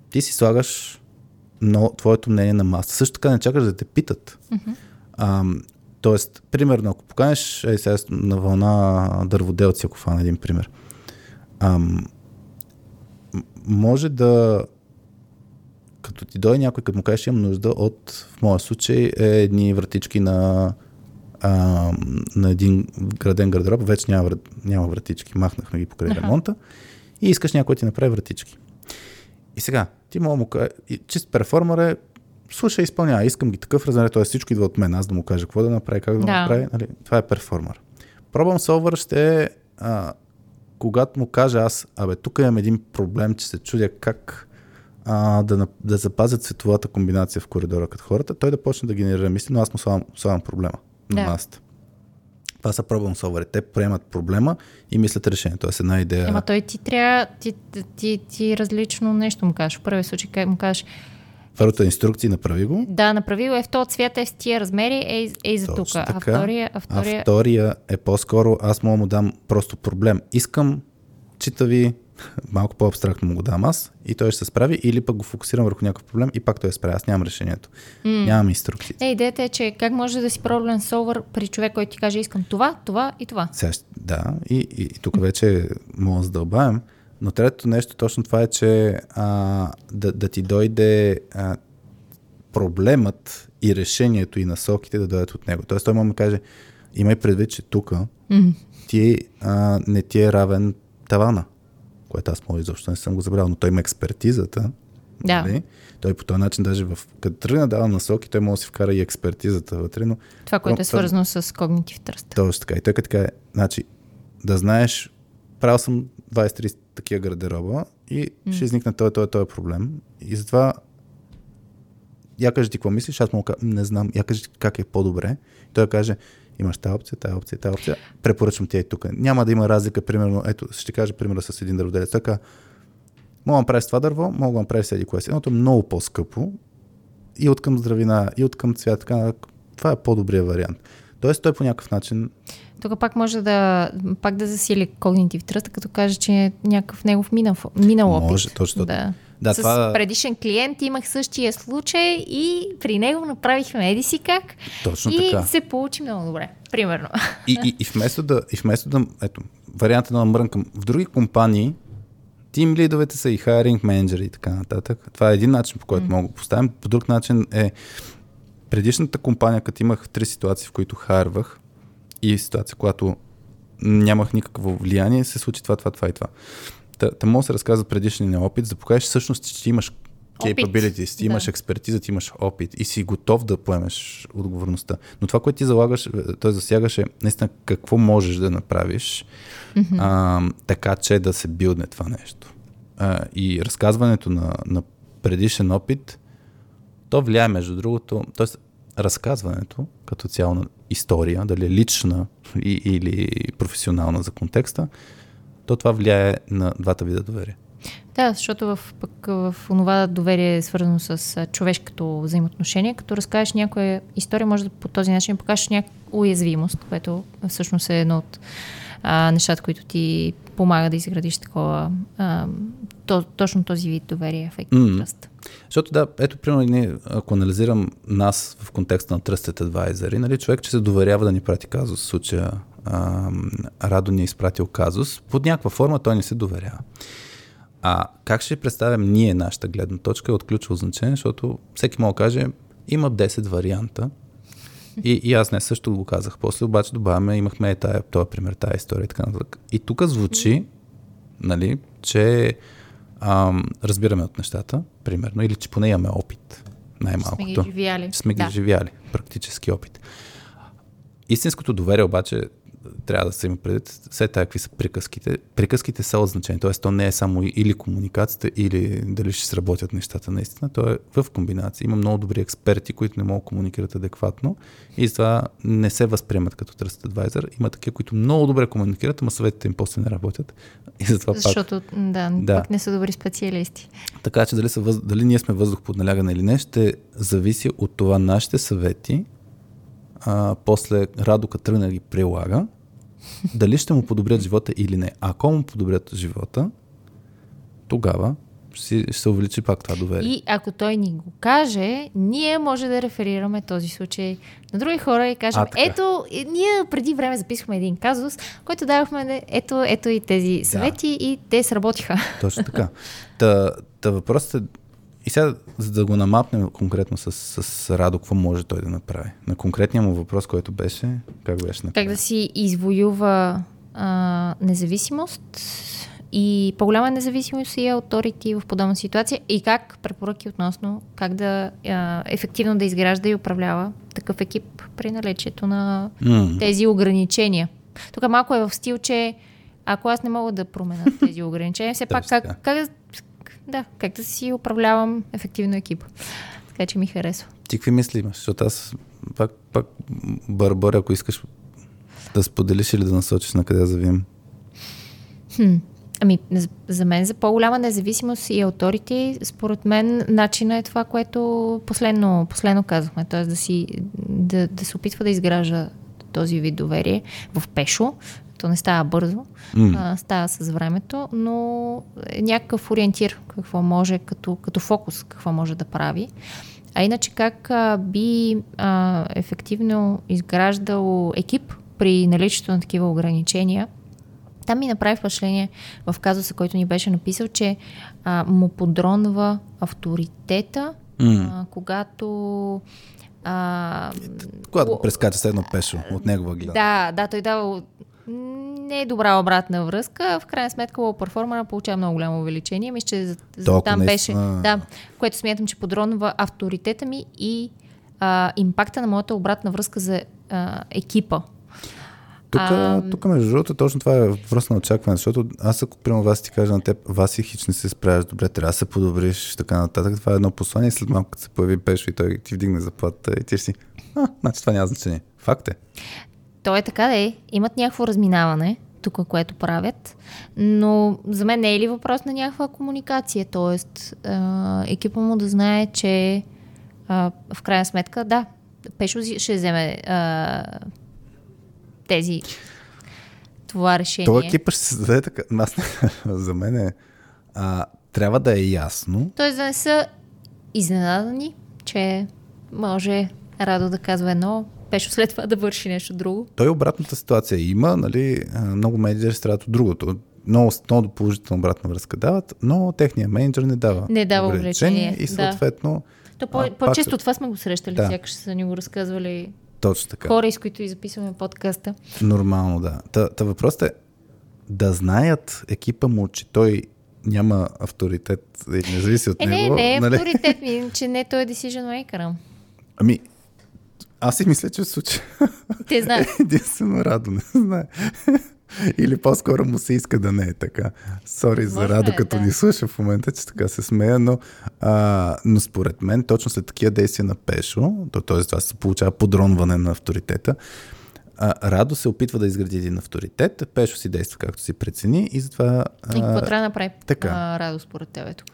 ти си слагаш но, твоето мнение на маса. Също така не чакаш да те питат. Mm-hmm. А, Тоест, примерно, ако поканеш е, сега на вълна дърводелци, ако фана един пример, ам, може да като ти дойде някой, като му кажеш, имам нужда от, в моя случай, е едни вратички на, а, на един граден гардероб, вече няма, няма вратички, махнахме ги покрай ремонта и искаш някой да ти направи вратички. И сега, ти мога му кажа, чист перформер е, слушай, изпълнява, искам ги такъв размер, т.е. всичко идва от мен, аз да му кажа какво да направи, как да, да. направи, нали? това е перформер. Пробвам солвър ще е, а, когато му кажа аз, абе, тук имам един проблем, че се чудя как а, да, да запазят световата комбинация в коридора като хората, той да почне да генерира мисли, но аз му слагам, слагам проблема да. на масата. Това са пробвам солвери. Те приемат проблема и мислят решение. Тоест една идея. Ема той ти трябва, ти, ти, ти, ти различно нещо му кажеш. В първи случай му кажеш, Първата инструкция направи го. Да, направи го е в този цвят, е в тия размери, е, е за тук. А втория, а, втория... а втория е по-скоро, аз мога му дам просто проблем. Искам, чита ви, малко по-абстрактно му го дам аз и той ще се справи или пък го фокусирам върху някакъв проблем и пак той се справи. Аз нямам решението. Mm. Нямам инструкции. Е, идеята е, че как може да си проблем солвър при човек, който ти каже искам това, това и това. Сега, да, и, и, и тук вече мога да задълбаем. Но третото нещо точно това е, че а, да, да ти дойде а, проблемът и решението и насоките да дойдат от него. Тоест той може да каже, имай предвид, че тук ти а, не ти е равен тавана, което аз може изобщо не съм го забрал, но той има експертизата. Да. Нали? Той по този начин даже в, като тръгна дава насоки, той може да си вкара и експертизата вътре. Но, това, което но, е свързано това, с когнитив тръст. Точно така. И той така, значи, да знаеш, правил съм 23 такива гардероба и mm. ще изникне този, този, този проблем. И затова я кажи ти какво мислиш, аз му кажа, не знам, я кажи как е по-добре. И той каже, имаш тази опция, тази опция, тази опция, препоръчвам ти е тук. Няма да има разлика, примерно, ето, ще кажа примера с един дърводелец. Така, мога да направиш това дърво, мога да направиш седи кое си. Едното е много по-скъпо и от към здравина, и от към цвят. Така, това е по-добрият вариант. Тоест той по някакъв начин тук пак може да, пак да засили когнитив тръст, като каже, че е някакъв негов минал, минал опит. Може, точно. Да. Да, С това... предишен клиент имах същия случай и при него направихме еди си как. Точно и така. се получи много добре, примерно. И, и, и, вместо да, и вместо да, ето, варианта на мрънкам, в други компании тим лидовете са и хайринг менеджери и така нататък. Това е един начин, по който mm. мога да поставим. По друг начин е предишната компания, като имах три ситуации, в които хайрвах, и ситуация, когато нямах никакво влияние, се случи това, това, това и това. Та, та може да се разказва предишния опит, за да покажеш всъщност, че имаш capabilities, ти имаш да. експертиза, ти имаш опит и си готов да поемеш отговорността. Но това, което ти залагаш, т.е. засягаш е наистина какво можеш да направиш, mm-hmm. а, така че да се билдне това нещо. А, и разказването на, на предишен опит, то влияе между другото, т.е. разказването като цяло на история, дали е лична и, или професионална за контекста, то това влияе на двата вида доверие. Да, защото в, пък, в това доверие е свързано с човешкото взаимоотношение. Като разкажеш някоя история, може да по този начин покажеш някаква уязвимост, което всъщност е едно от а, нещата, които ти помага да изградиш такова а, то, точно този вид доверие в mm. Trust. Защото да, ето примерно, ако анализирам нас в контекста на Trusted Advisor, нали, човек, че се доверява да ни прати казус, в случая а, Радо ни е изпратил казус, под някаква форма той ни се доверява. А как ще представим ние нашата гледна точка е от ключово значение, защото всеки мога да каже, има 10 варианта, и, и аз не също го казах. После обаче добавяме, имахме тая, този пример, тая история и така нататък. И тук звучи, нали, че ам, разбираме от нещата, примерно, или че поне имаме опит, най-малкото. Сме ги живяли. Сме ги да. живяли, практически опит. Истинското доверие обаче трябва да се има предвид все така какви са приказките. Приказките са от значение, т.е. то не е само или комуникацията, или дали ще сработят нещата наистина, то е в комбинация. Има много добри експерти, които не могат да комуникират адекватно и затова не се възприемат като Trusted Advisor. Има такива, които много добре комуникират, ама съветите им после не работят. И затова Защото, пак, да, да, пак не са добри специалисти. Така че дали, са, дали ние сме въздух под налягане или не, ще зависи от това нашите съвети а, после Радока тръгне да ги прилага, дали ще му подобрят живота или не. Ако му подобрят живота, тогава ще се увеличи пак това доверие. И ако той ни го каже, ние може да реферираме този случай на други хора и кажем, А, така. ето, ние преди време записахме един казус, който давахме, ето, ето и тези съвети и те сработиха. Точно така. Та, та въпросът е, и сега, за да го намапнем конкретно с, с Радо, какво може той да направи? На конкретния му въпрос, който беше, как беше Как направен? да си извоюва а, независимост и по-голяма независимост и авторити в подобна ситуация и как препоръки относно как да а, ефективно да изгражда и управлява такъв екип при наличието на М, тези ограничения. Тук малко е в стил, че ако аз не мога да променя тези ограничения, все пак как, как, да, как да си управлявам ефективно екипа. Така че ми харесва. Ти какви мисли имаш? Защото аз пак, пак бърбър, ако искаш да споделиш или да насочиш на къде завием. Хм. Ами, за- за мен за по-голяма независимост и авторити, според мен начина е това, което последно, последно казахме, т.е. Да, си, да, да се опитва да изгражда този вид доверие в пешо. То не става бързо, М. а, става с времето, но е някакъв ориентир, какво може като, като фокус, какво може да прави. А иначе как а, би а, ефективно изграждал екип при наличието на такива ограничения, там ми направи впечатление в казуса, който ни беше написал, че а, му подронва авторитета, М. а, когато... А, Когато прескача с едно пешо от негова гледна. да, да, той дава не е добра обратна връзка. В крайна сметка лоу перформера получава много голямо увеличение. Мисля, че за, за там беше. Да, което смятам, че подронва авторитета ми и а, импакта на моята обратна връзка за а, екипа. Тук, А, тук между другото, точно това е въпрос на очакване, защото аз ако примерно вас ти кажа на теб, Васи хич не се справяш добре, трябва да се подобриш, така нататък. Това е едно послание и след малко като се появи Пешо и той ти вдигне заплата и ти ще си, а, значи това няма значение. Факт е. То е така да е. Имат някакво разминаване, тук, което правят, но за мен не е ли въпрос на някаква комуникация? Тоест, а, екипа му да знае, че а, в крайна сметка, да, Пешо ще вземе а, тези това решение. Това екипа ще се създаде така. Аз, за мен е, а, трябва да е ясно, Тоест да не са изненадани, че може Радо да казва едно, Пешо след това да върши нещо друго. той обратната ситуация има, нали, а, много менеджери страдат от другото. Много, много положителна обратна връзка дават, но техният менеджер не дава. Не дава ограничение И да. съответно, То А, по, пак- по-често това сме го срещали, Да. да. сякаш са ни го разказвали точно така. хора, с които и записваме подкаста. Нормално, да. Та, та въпросът е да знаят екипа му, че той няма авторитет и не зависи от Е, не, него. не е нали? авторитет ми, че не той е decision maker. Ами, аз си мисля, че в случая Те знаят. единствено Радо не знае. Или по-скоро му се иска да не е така. Сори за Радо, е, като да. ни слуша в момента, че така се смея, но, а, но според мен, точно след такива действия на Пешо, то, т.е. това се получава подронване на авторитета, а, Радо се опитва да изгради един авторитет, Пешо си действа както си прецени и затова... И какво трябва да направи така. а, Радо според тебе тук?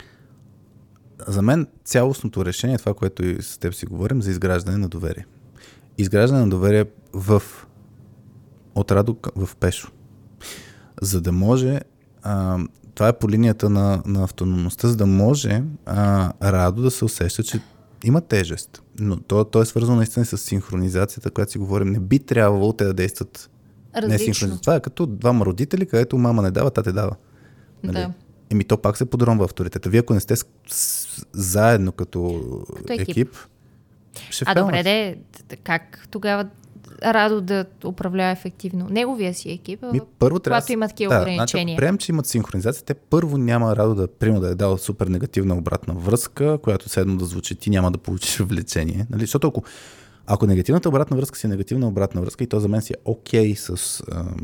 за мен цялостното решение е това, което и с теб си говорим, за изграждане на доверие. Изграждане на доверие в от Радо в Пешо. За да може а, това е по линията на, на автономността, за да може а, Радо да се усеща, че има тежест. Но то, то е свързано наистина с синхронизацията, която си говорим. Не би трябвало те да действат не Различно. синхронизация. Това е като двама родители, където мама не дава, тате дава. Нали? Да. Еми то пак се подронва авторитета. Вие ако не сте с, с, заедно като, Като екип. екип, ще А добре, де, как тогава Радо да управлява ефективно неговия си екип, Ми, първо трябва когато има такива да, Значи, ограничения? ако приемем, че имат синхронизация, те първо няма Радо да, примерно, да е дал супер негативна обратна връзка, която седно да звучи, ти няма да получиш влечение. Нали? Защото ако, ако негативната обратна връзка си е негативна обратна връзка и то за мен си е окей с, ам,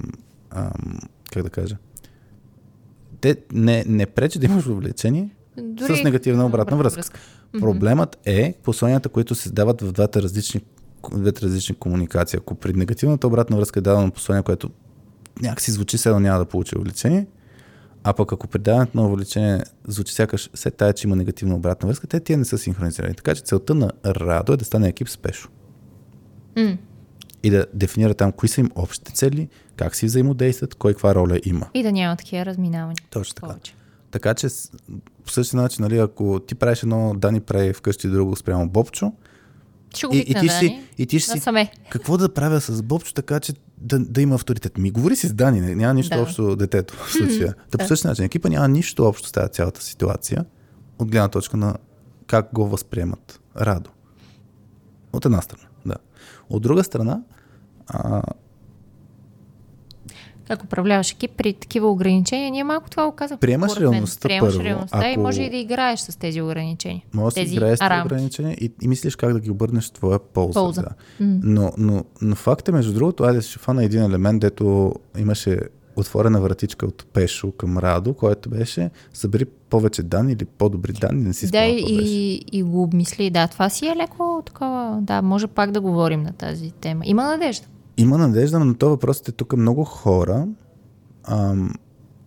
ам, как да кажа, те не, не пречи да имаш влечение Дори с негативна обратна връзка. връзка. Проблемът е посланията, които се дават в двата различни, двете различни комуникации. Ако при негативната обратна връзка е дадено послание, което някакси звучи, седно няма да получи увеличение, а пък ако при даването на увеличение звучи сякаш се тая, че има негативна обратна връзка, те тия не са синхронизирани. Така че целта на Радо е да стане екип спешо. М. И да дефинира там кои са им общите цели, как си взаимодействат, кой каква роля има. И да няма такива разминавания. Точно така. Повече. Така че по същия начин, нали, ако ти правиш едно Дани прави вкъщи друго спрямо Бобчо, Ще го и, и, ти Дани. си, и ти ще си, какво да правя с Бобчо, така че да, да има авторитет. Ми говори си с Дани, не, няма нищо Да. общо детето в случая. Да, по същия начин, екипа няма нищо общо с тази цялата ситуация, от гледна точка на как го възприемат Радо. От една страна, да. От друга страна, а, Как управляваш екип при такива ограничения, ние малко това го казахме. Приемаш реалността Приемаш първо, реалността и ако- може и да играеш с тези ограничения. може да си играеш с тези ограничения и, и мислиш как да ги обърнеш в твоя полза. Полза. Да. М. Но, но, но факт е, между другото, айде ще фана един елемент, дето имаше отворена вратичка от Пешо към Радо, който беше събери повече данни или по-добри данни, не си Да, спомням беше. и, и го обмисли. Да, това си е леко такова. Да, може пак да говорим на тази тема. Има надежда. Има надежда, но то въпросът е тук много хора. Ам,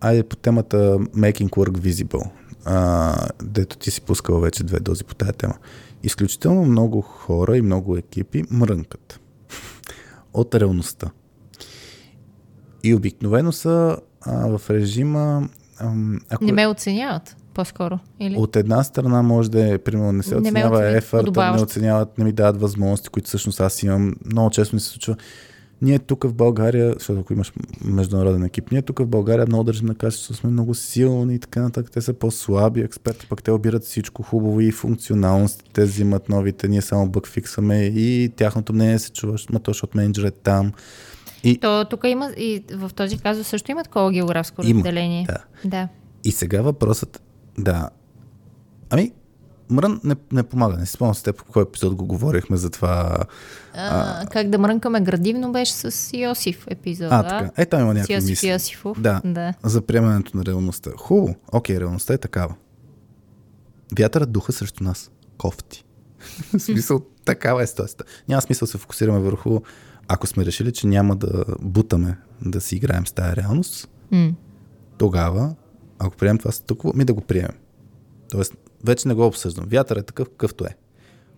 айде по темата Making Work Visible, а, дето ти си пускал вече две дози по тая тема. Изключително много хора и много екипи мрънкат от реалността. И обикновено са а, в режима... Ам, ако Не ме оценяват, по-скоро. Или? от една страна може да е, примерно, не се оценява ефорта, не оценяват, не ми дават възможности, които всъщност аз имам. Много често ми се случва. Ние тук в България, защото ако имаш международен екип, ние тук в България много държим на качеството, сме много силни и така нататък. Те са по-слаби експерти, пък те обират всичко хубаво и функционалности, те взимат новите, ние само бък фиксаме и тяхното мнение се чува, ма то, защото менеджер е там. И, То тук има и в този казус също има такова географско Има, разделение. да. да. И сега въпросът, да. Ами, Мрън не, не помага. Не си спомням с теб в кой епизод го говорихме за това. А, как да мрънкаме градивно беше с Йосиф епизода. А, така. Е, там има някакви Йосиф мисли. Йосифов. Да, да. за приемането на реалността. Хубаво. Окей, реалността е такава. Вятърът духа срещу нас. Кофти. В смисъл, такава е ситуацията. Няма смисъл да се фокусираме върху, ако сме решили, че няма да бутаме да си играем с тази реалност, М. тогава, ако приемем това стъкво, ми да го приемем. Тоест, вече не го обсъждам. Вятър е такъв, какъвто е.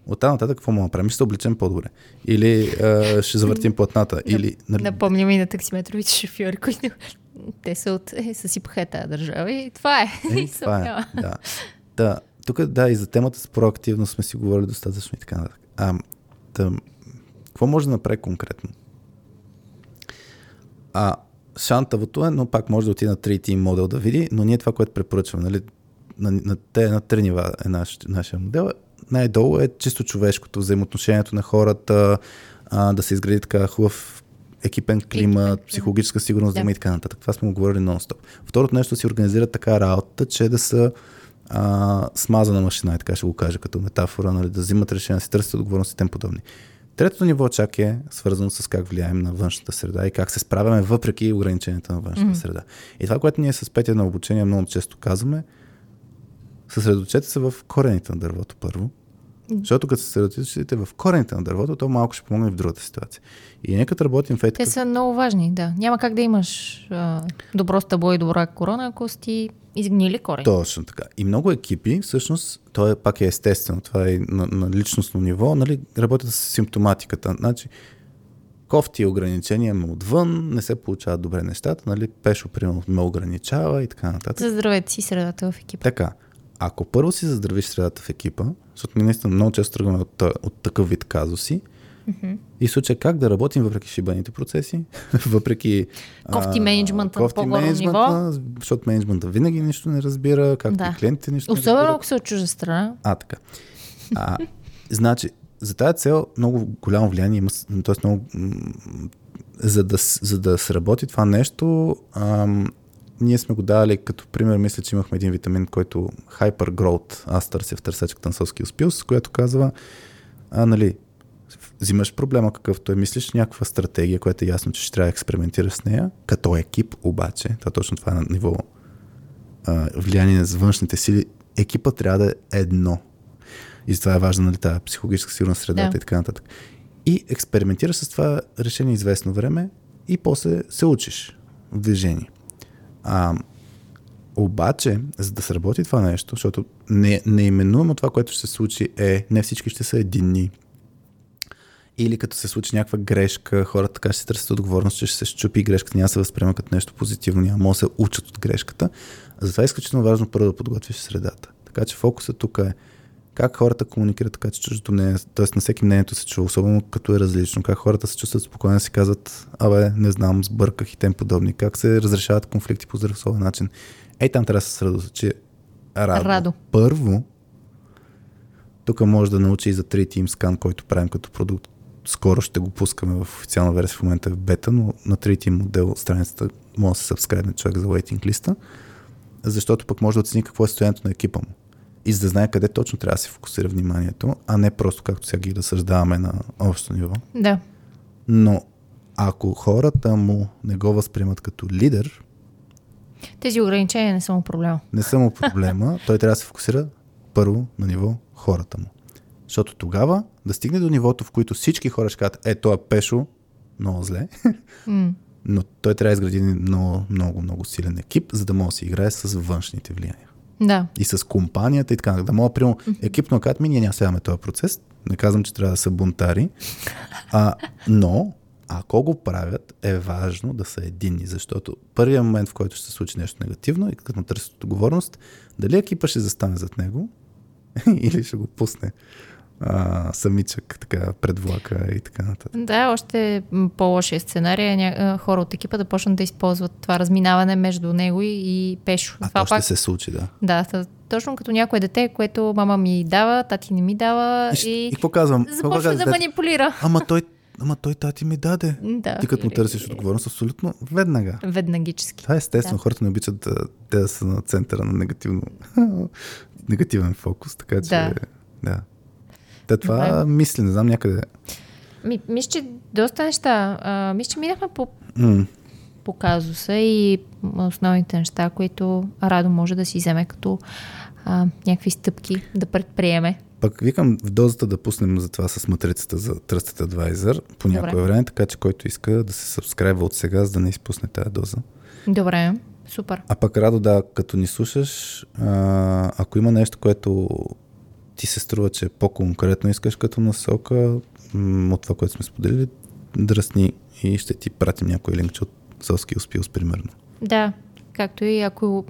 От там нататък какво да направим? Ще се облечем по-добре. Или а, ще завъртим платната. Или, нали, Напомням и на таксиметровите шофьори, които те са от... Е, съсипаха е тази държава и това е. Е, това е. Да. да. Тук, да, и за темата с проактивност сме си говорили достатъчно и така нататък. А, да, какво може да направи конкретно? А, шантавото е, но пак може да отиде на 3 модел да види, но ние това, което препоръчваме, нали, на, на, те, на три нива е наш, нашия модел. Най-долу е чисто човешкото, взаимоотношението на хората, а, да се изгради така хубав екипен климат, психологическа сигурност да. Има и така нататък. Това сме го говорили нон-стоп. Второто нещо си организира така работа, че да са а, смазана машина, и така ще го кажа като метафора, нали, да взимат решения, да си търсят отговорност и тем подобни. Третото ниво чак е свързано с как влияем на външната среда и как се справяме въпреки ограниченията на външната Мгм. среда. И това, което ние с петия на обучение много често казваме, съсредоточете се в корените на дървото първо, защото като се съсредоточите в корените на дървото, то малко ще помогне в другата ситуация. И нека да работим в Те етика. са много важни, да. Няма как да имаш а, добро стъбло и добра корона, ако си изгнили корени. Точно така. И много екипи, всъщност, то е, пак е естествено, това е на, на личностно ниво, нали, работят с симптоматиката. Значи, кофти ограничения ме отвън, не се получават добре нещата, нали, Пешо, примерно, ме ограничава и така нататък. Заздравете си средата в екипа. Така, ако първо си заздравиш средата в екипа, защото ние наистина много често тръгваме от, от такъв вид казуси, и в случая как да работим въпреки шибаните процеси, въпреки... Кофти а, мениджмънта на по-горе мениджмънта, Защото менеджмента винаги нищо не разбира, както Да. и клиентите нищо не Особено разбират. ако са от чужа страна. А, така. А, значи, за тази цел много голямо влияние има, т.е. много, за да, за да сработи това нещо, ам, ние сме го дали като пример, мисля, че имахме един витамин, който Hyper Growth, аз търся в търсачката на Селски Успилс, която казва, а, нали, взимаш проблема какъвто е, мислиш някаква стратегия, която е ясно, че ще трябва да експериментираш с нея, като екип обаче, това точно това е на ниво а, влияние на външните сили, екипа трябва да е едно. И затова е важна нали, тази психологическа сигурност, средата Да. и така нататък. И експериментираш с това решение известно време и после се учиш в движение. А, обаче, за да сработи това нещо, защото не, неименуемо това, което ще се случи е, не всички ще са единни. Или като се случи някаква грешка, хората така ще се търсят отговорност, че ще се щупи грешката, няма да се възприема като нещо позитивно, няма да се учат от грешката. Затова е изключително важно първо да подготвиш средата. Така че фокусът тук е как хората комуникират така, че чуждото мнение, т.е. на всеки мнението се чува, особено като е различно, как хората се чувстват спокойно да си казват, абе, не знам, сбърках и тем подобни, как се разрешават конфликти по здравословен начин. Ей, там трябва да се съсредоточи Радо. Радо. Първо, тук може да научи и за 3 Team Scan, който правим като продукт. Скоро ще го пускаме в официална версия, в момента е в бета, но на 3 Team модел страницата може да се сабскрайбне човек за waiting листа, защото пък може да оцени какво е състоянието на екипа му и за да знае къде точно трябва да се фокусира вниманието, а не просто както сега ги разсъждаваме на общо ниво. Да. Но ако хората му не го възприемат като лидер, Тези ограничения не са му проблема. не са му проблема, той трябва да се фокусира първо на ниво хората му. Защото тогава да стигне до нивото, в което всички хора ще кажат, е, той е пешо, много зле, М. но той трябва да изгради много, много, много силен екип, за да може да си играе с външните влияния. Да. и с компанията и така. Да мога, примерно, екипно кажат, ми ние няма следваме този процес. Не казвам, че трябва да са бунтари. А, но, ако го правят, е важно да са единни, защото първият момент, в който ще се случи нещо негативно и като търсят отговорност, дали екипа ще застане зад него или ще го пусне а, самичък така, пред влака и така нататък. Да, още по-лошия сценарий е ня... хора от екипа да почнат да използват това разминаване между него и, и Пешо. А това то ще се случи, да. Да, точно като някое дете, което мама ми дава, тати не ми дава И, и, и, какво казвам? Какво започва казвам, да дете? манипулира. Ама той, ама той тати ми даде. Да. Ти като му търсиш отговорност, абсолютно веднага. Веднагически. Това е естествено. Да. Хората не обичат да, те да са на центъра на негативно, негативен фокус, така че Да. да. Та това Добре. мисли, не знам някъде. Ми, мисля, че доста неща. А, мисля, че минахме по, М, по казуса и основните неща, които Радо може да си вземе като а, някакви стъпки да предприеме. Пък викам в дозата да пуснем за това с матрицата за Trusted Advisor по Добре. някое време, така че който иска да се сабскрайбва от сега, за да не изпусне тази доза. Добре, супер. А пък Радо, да, като ни слушаш, а, ако има нещо, което ти се струва, че по-конкретно искаш като насока м, от това, което сме споделили, дръсни и ще ти пратим някой линк от Соски Успилс, примерно. Да, както и ако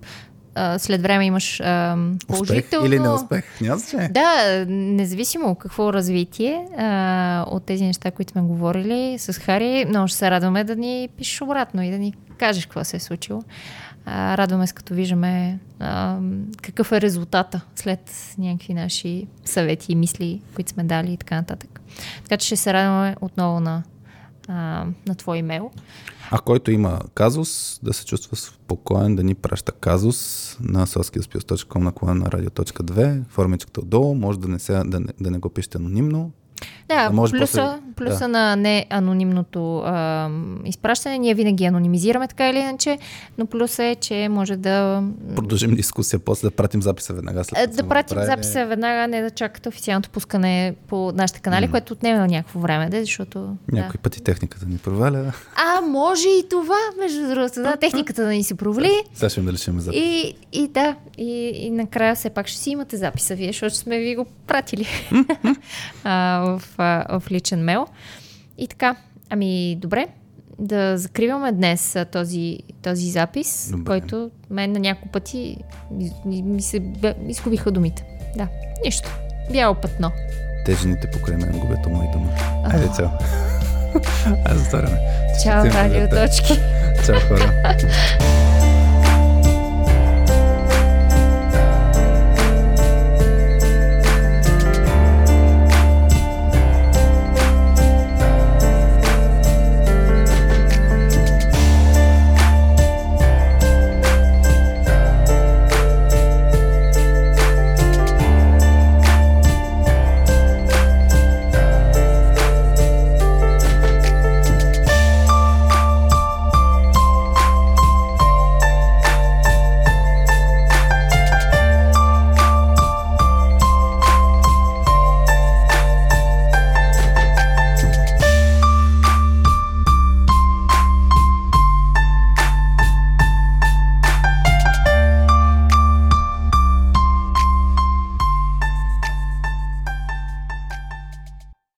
а, след време имаш а, Успех положително... или неуспех? Няма значение. Да, независимо какво развитие а, от тези неща, които сме говорили с Хари, много ще се радваме да ни пишеш обратно и да ни кажеш какво се е случило. Радваме се, като виждаме а, какъв е резултата след някакви наши съвети и мисли, които сме дали и така нататък. Така че ще се радваме отново на, а, на твой имейл. А който има казус, да се чувства спокоен, да ни праща казус на soskiuspils.com наклона на radio.2, формичката отдолу, може да не, се, да, не, да не го пишете анонимно. Да, Да може плюса, после- плюса да. на неанонимното а, изпращане, ние винаги анонимизираме така или иначе, но плюс е, че може да, Продължим дискусия, после да пратим записа веднага след е, да пратим направили. записа веднага, не да чакате официалното пускане по нашите канали, М. което отнема някакво време, да, защото... Някой пъти техниката ни проваля. А, може и това, между другото, да, техниката да ни се провали. Сега ще им да лишим запис. И, и да, и, и накрая все пак ще си имате записа вие, защото сме ви го пратили а, в, в личен мейл. И така, ами добре, да закриваме днес този, този запис, Добре. който мен на няколко пъти ми, се бе- изгубиха думите. Да, нищо. Бяло пътно. Те жените покрай мен губят ума и дума. Айде, чао. Аз затваряме. Чао, радиоточки. Чао, хора.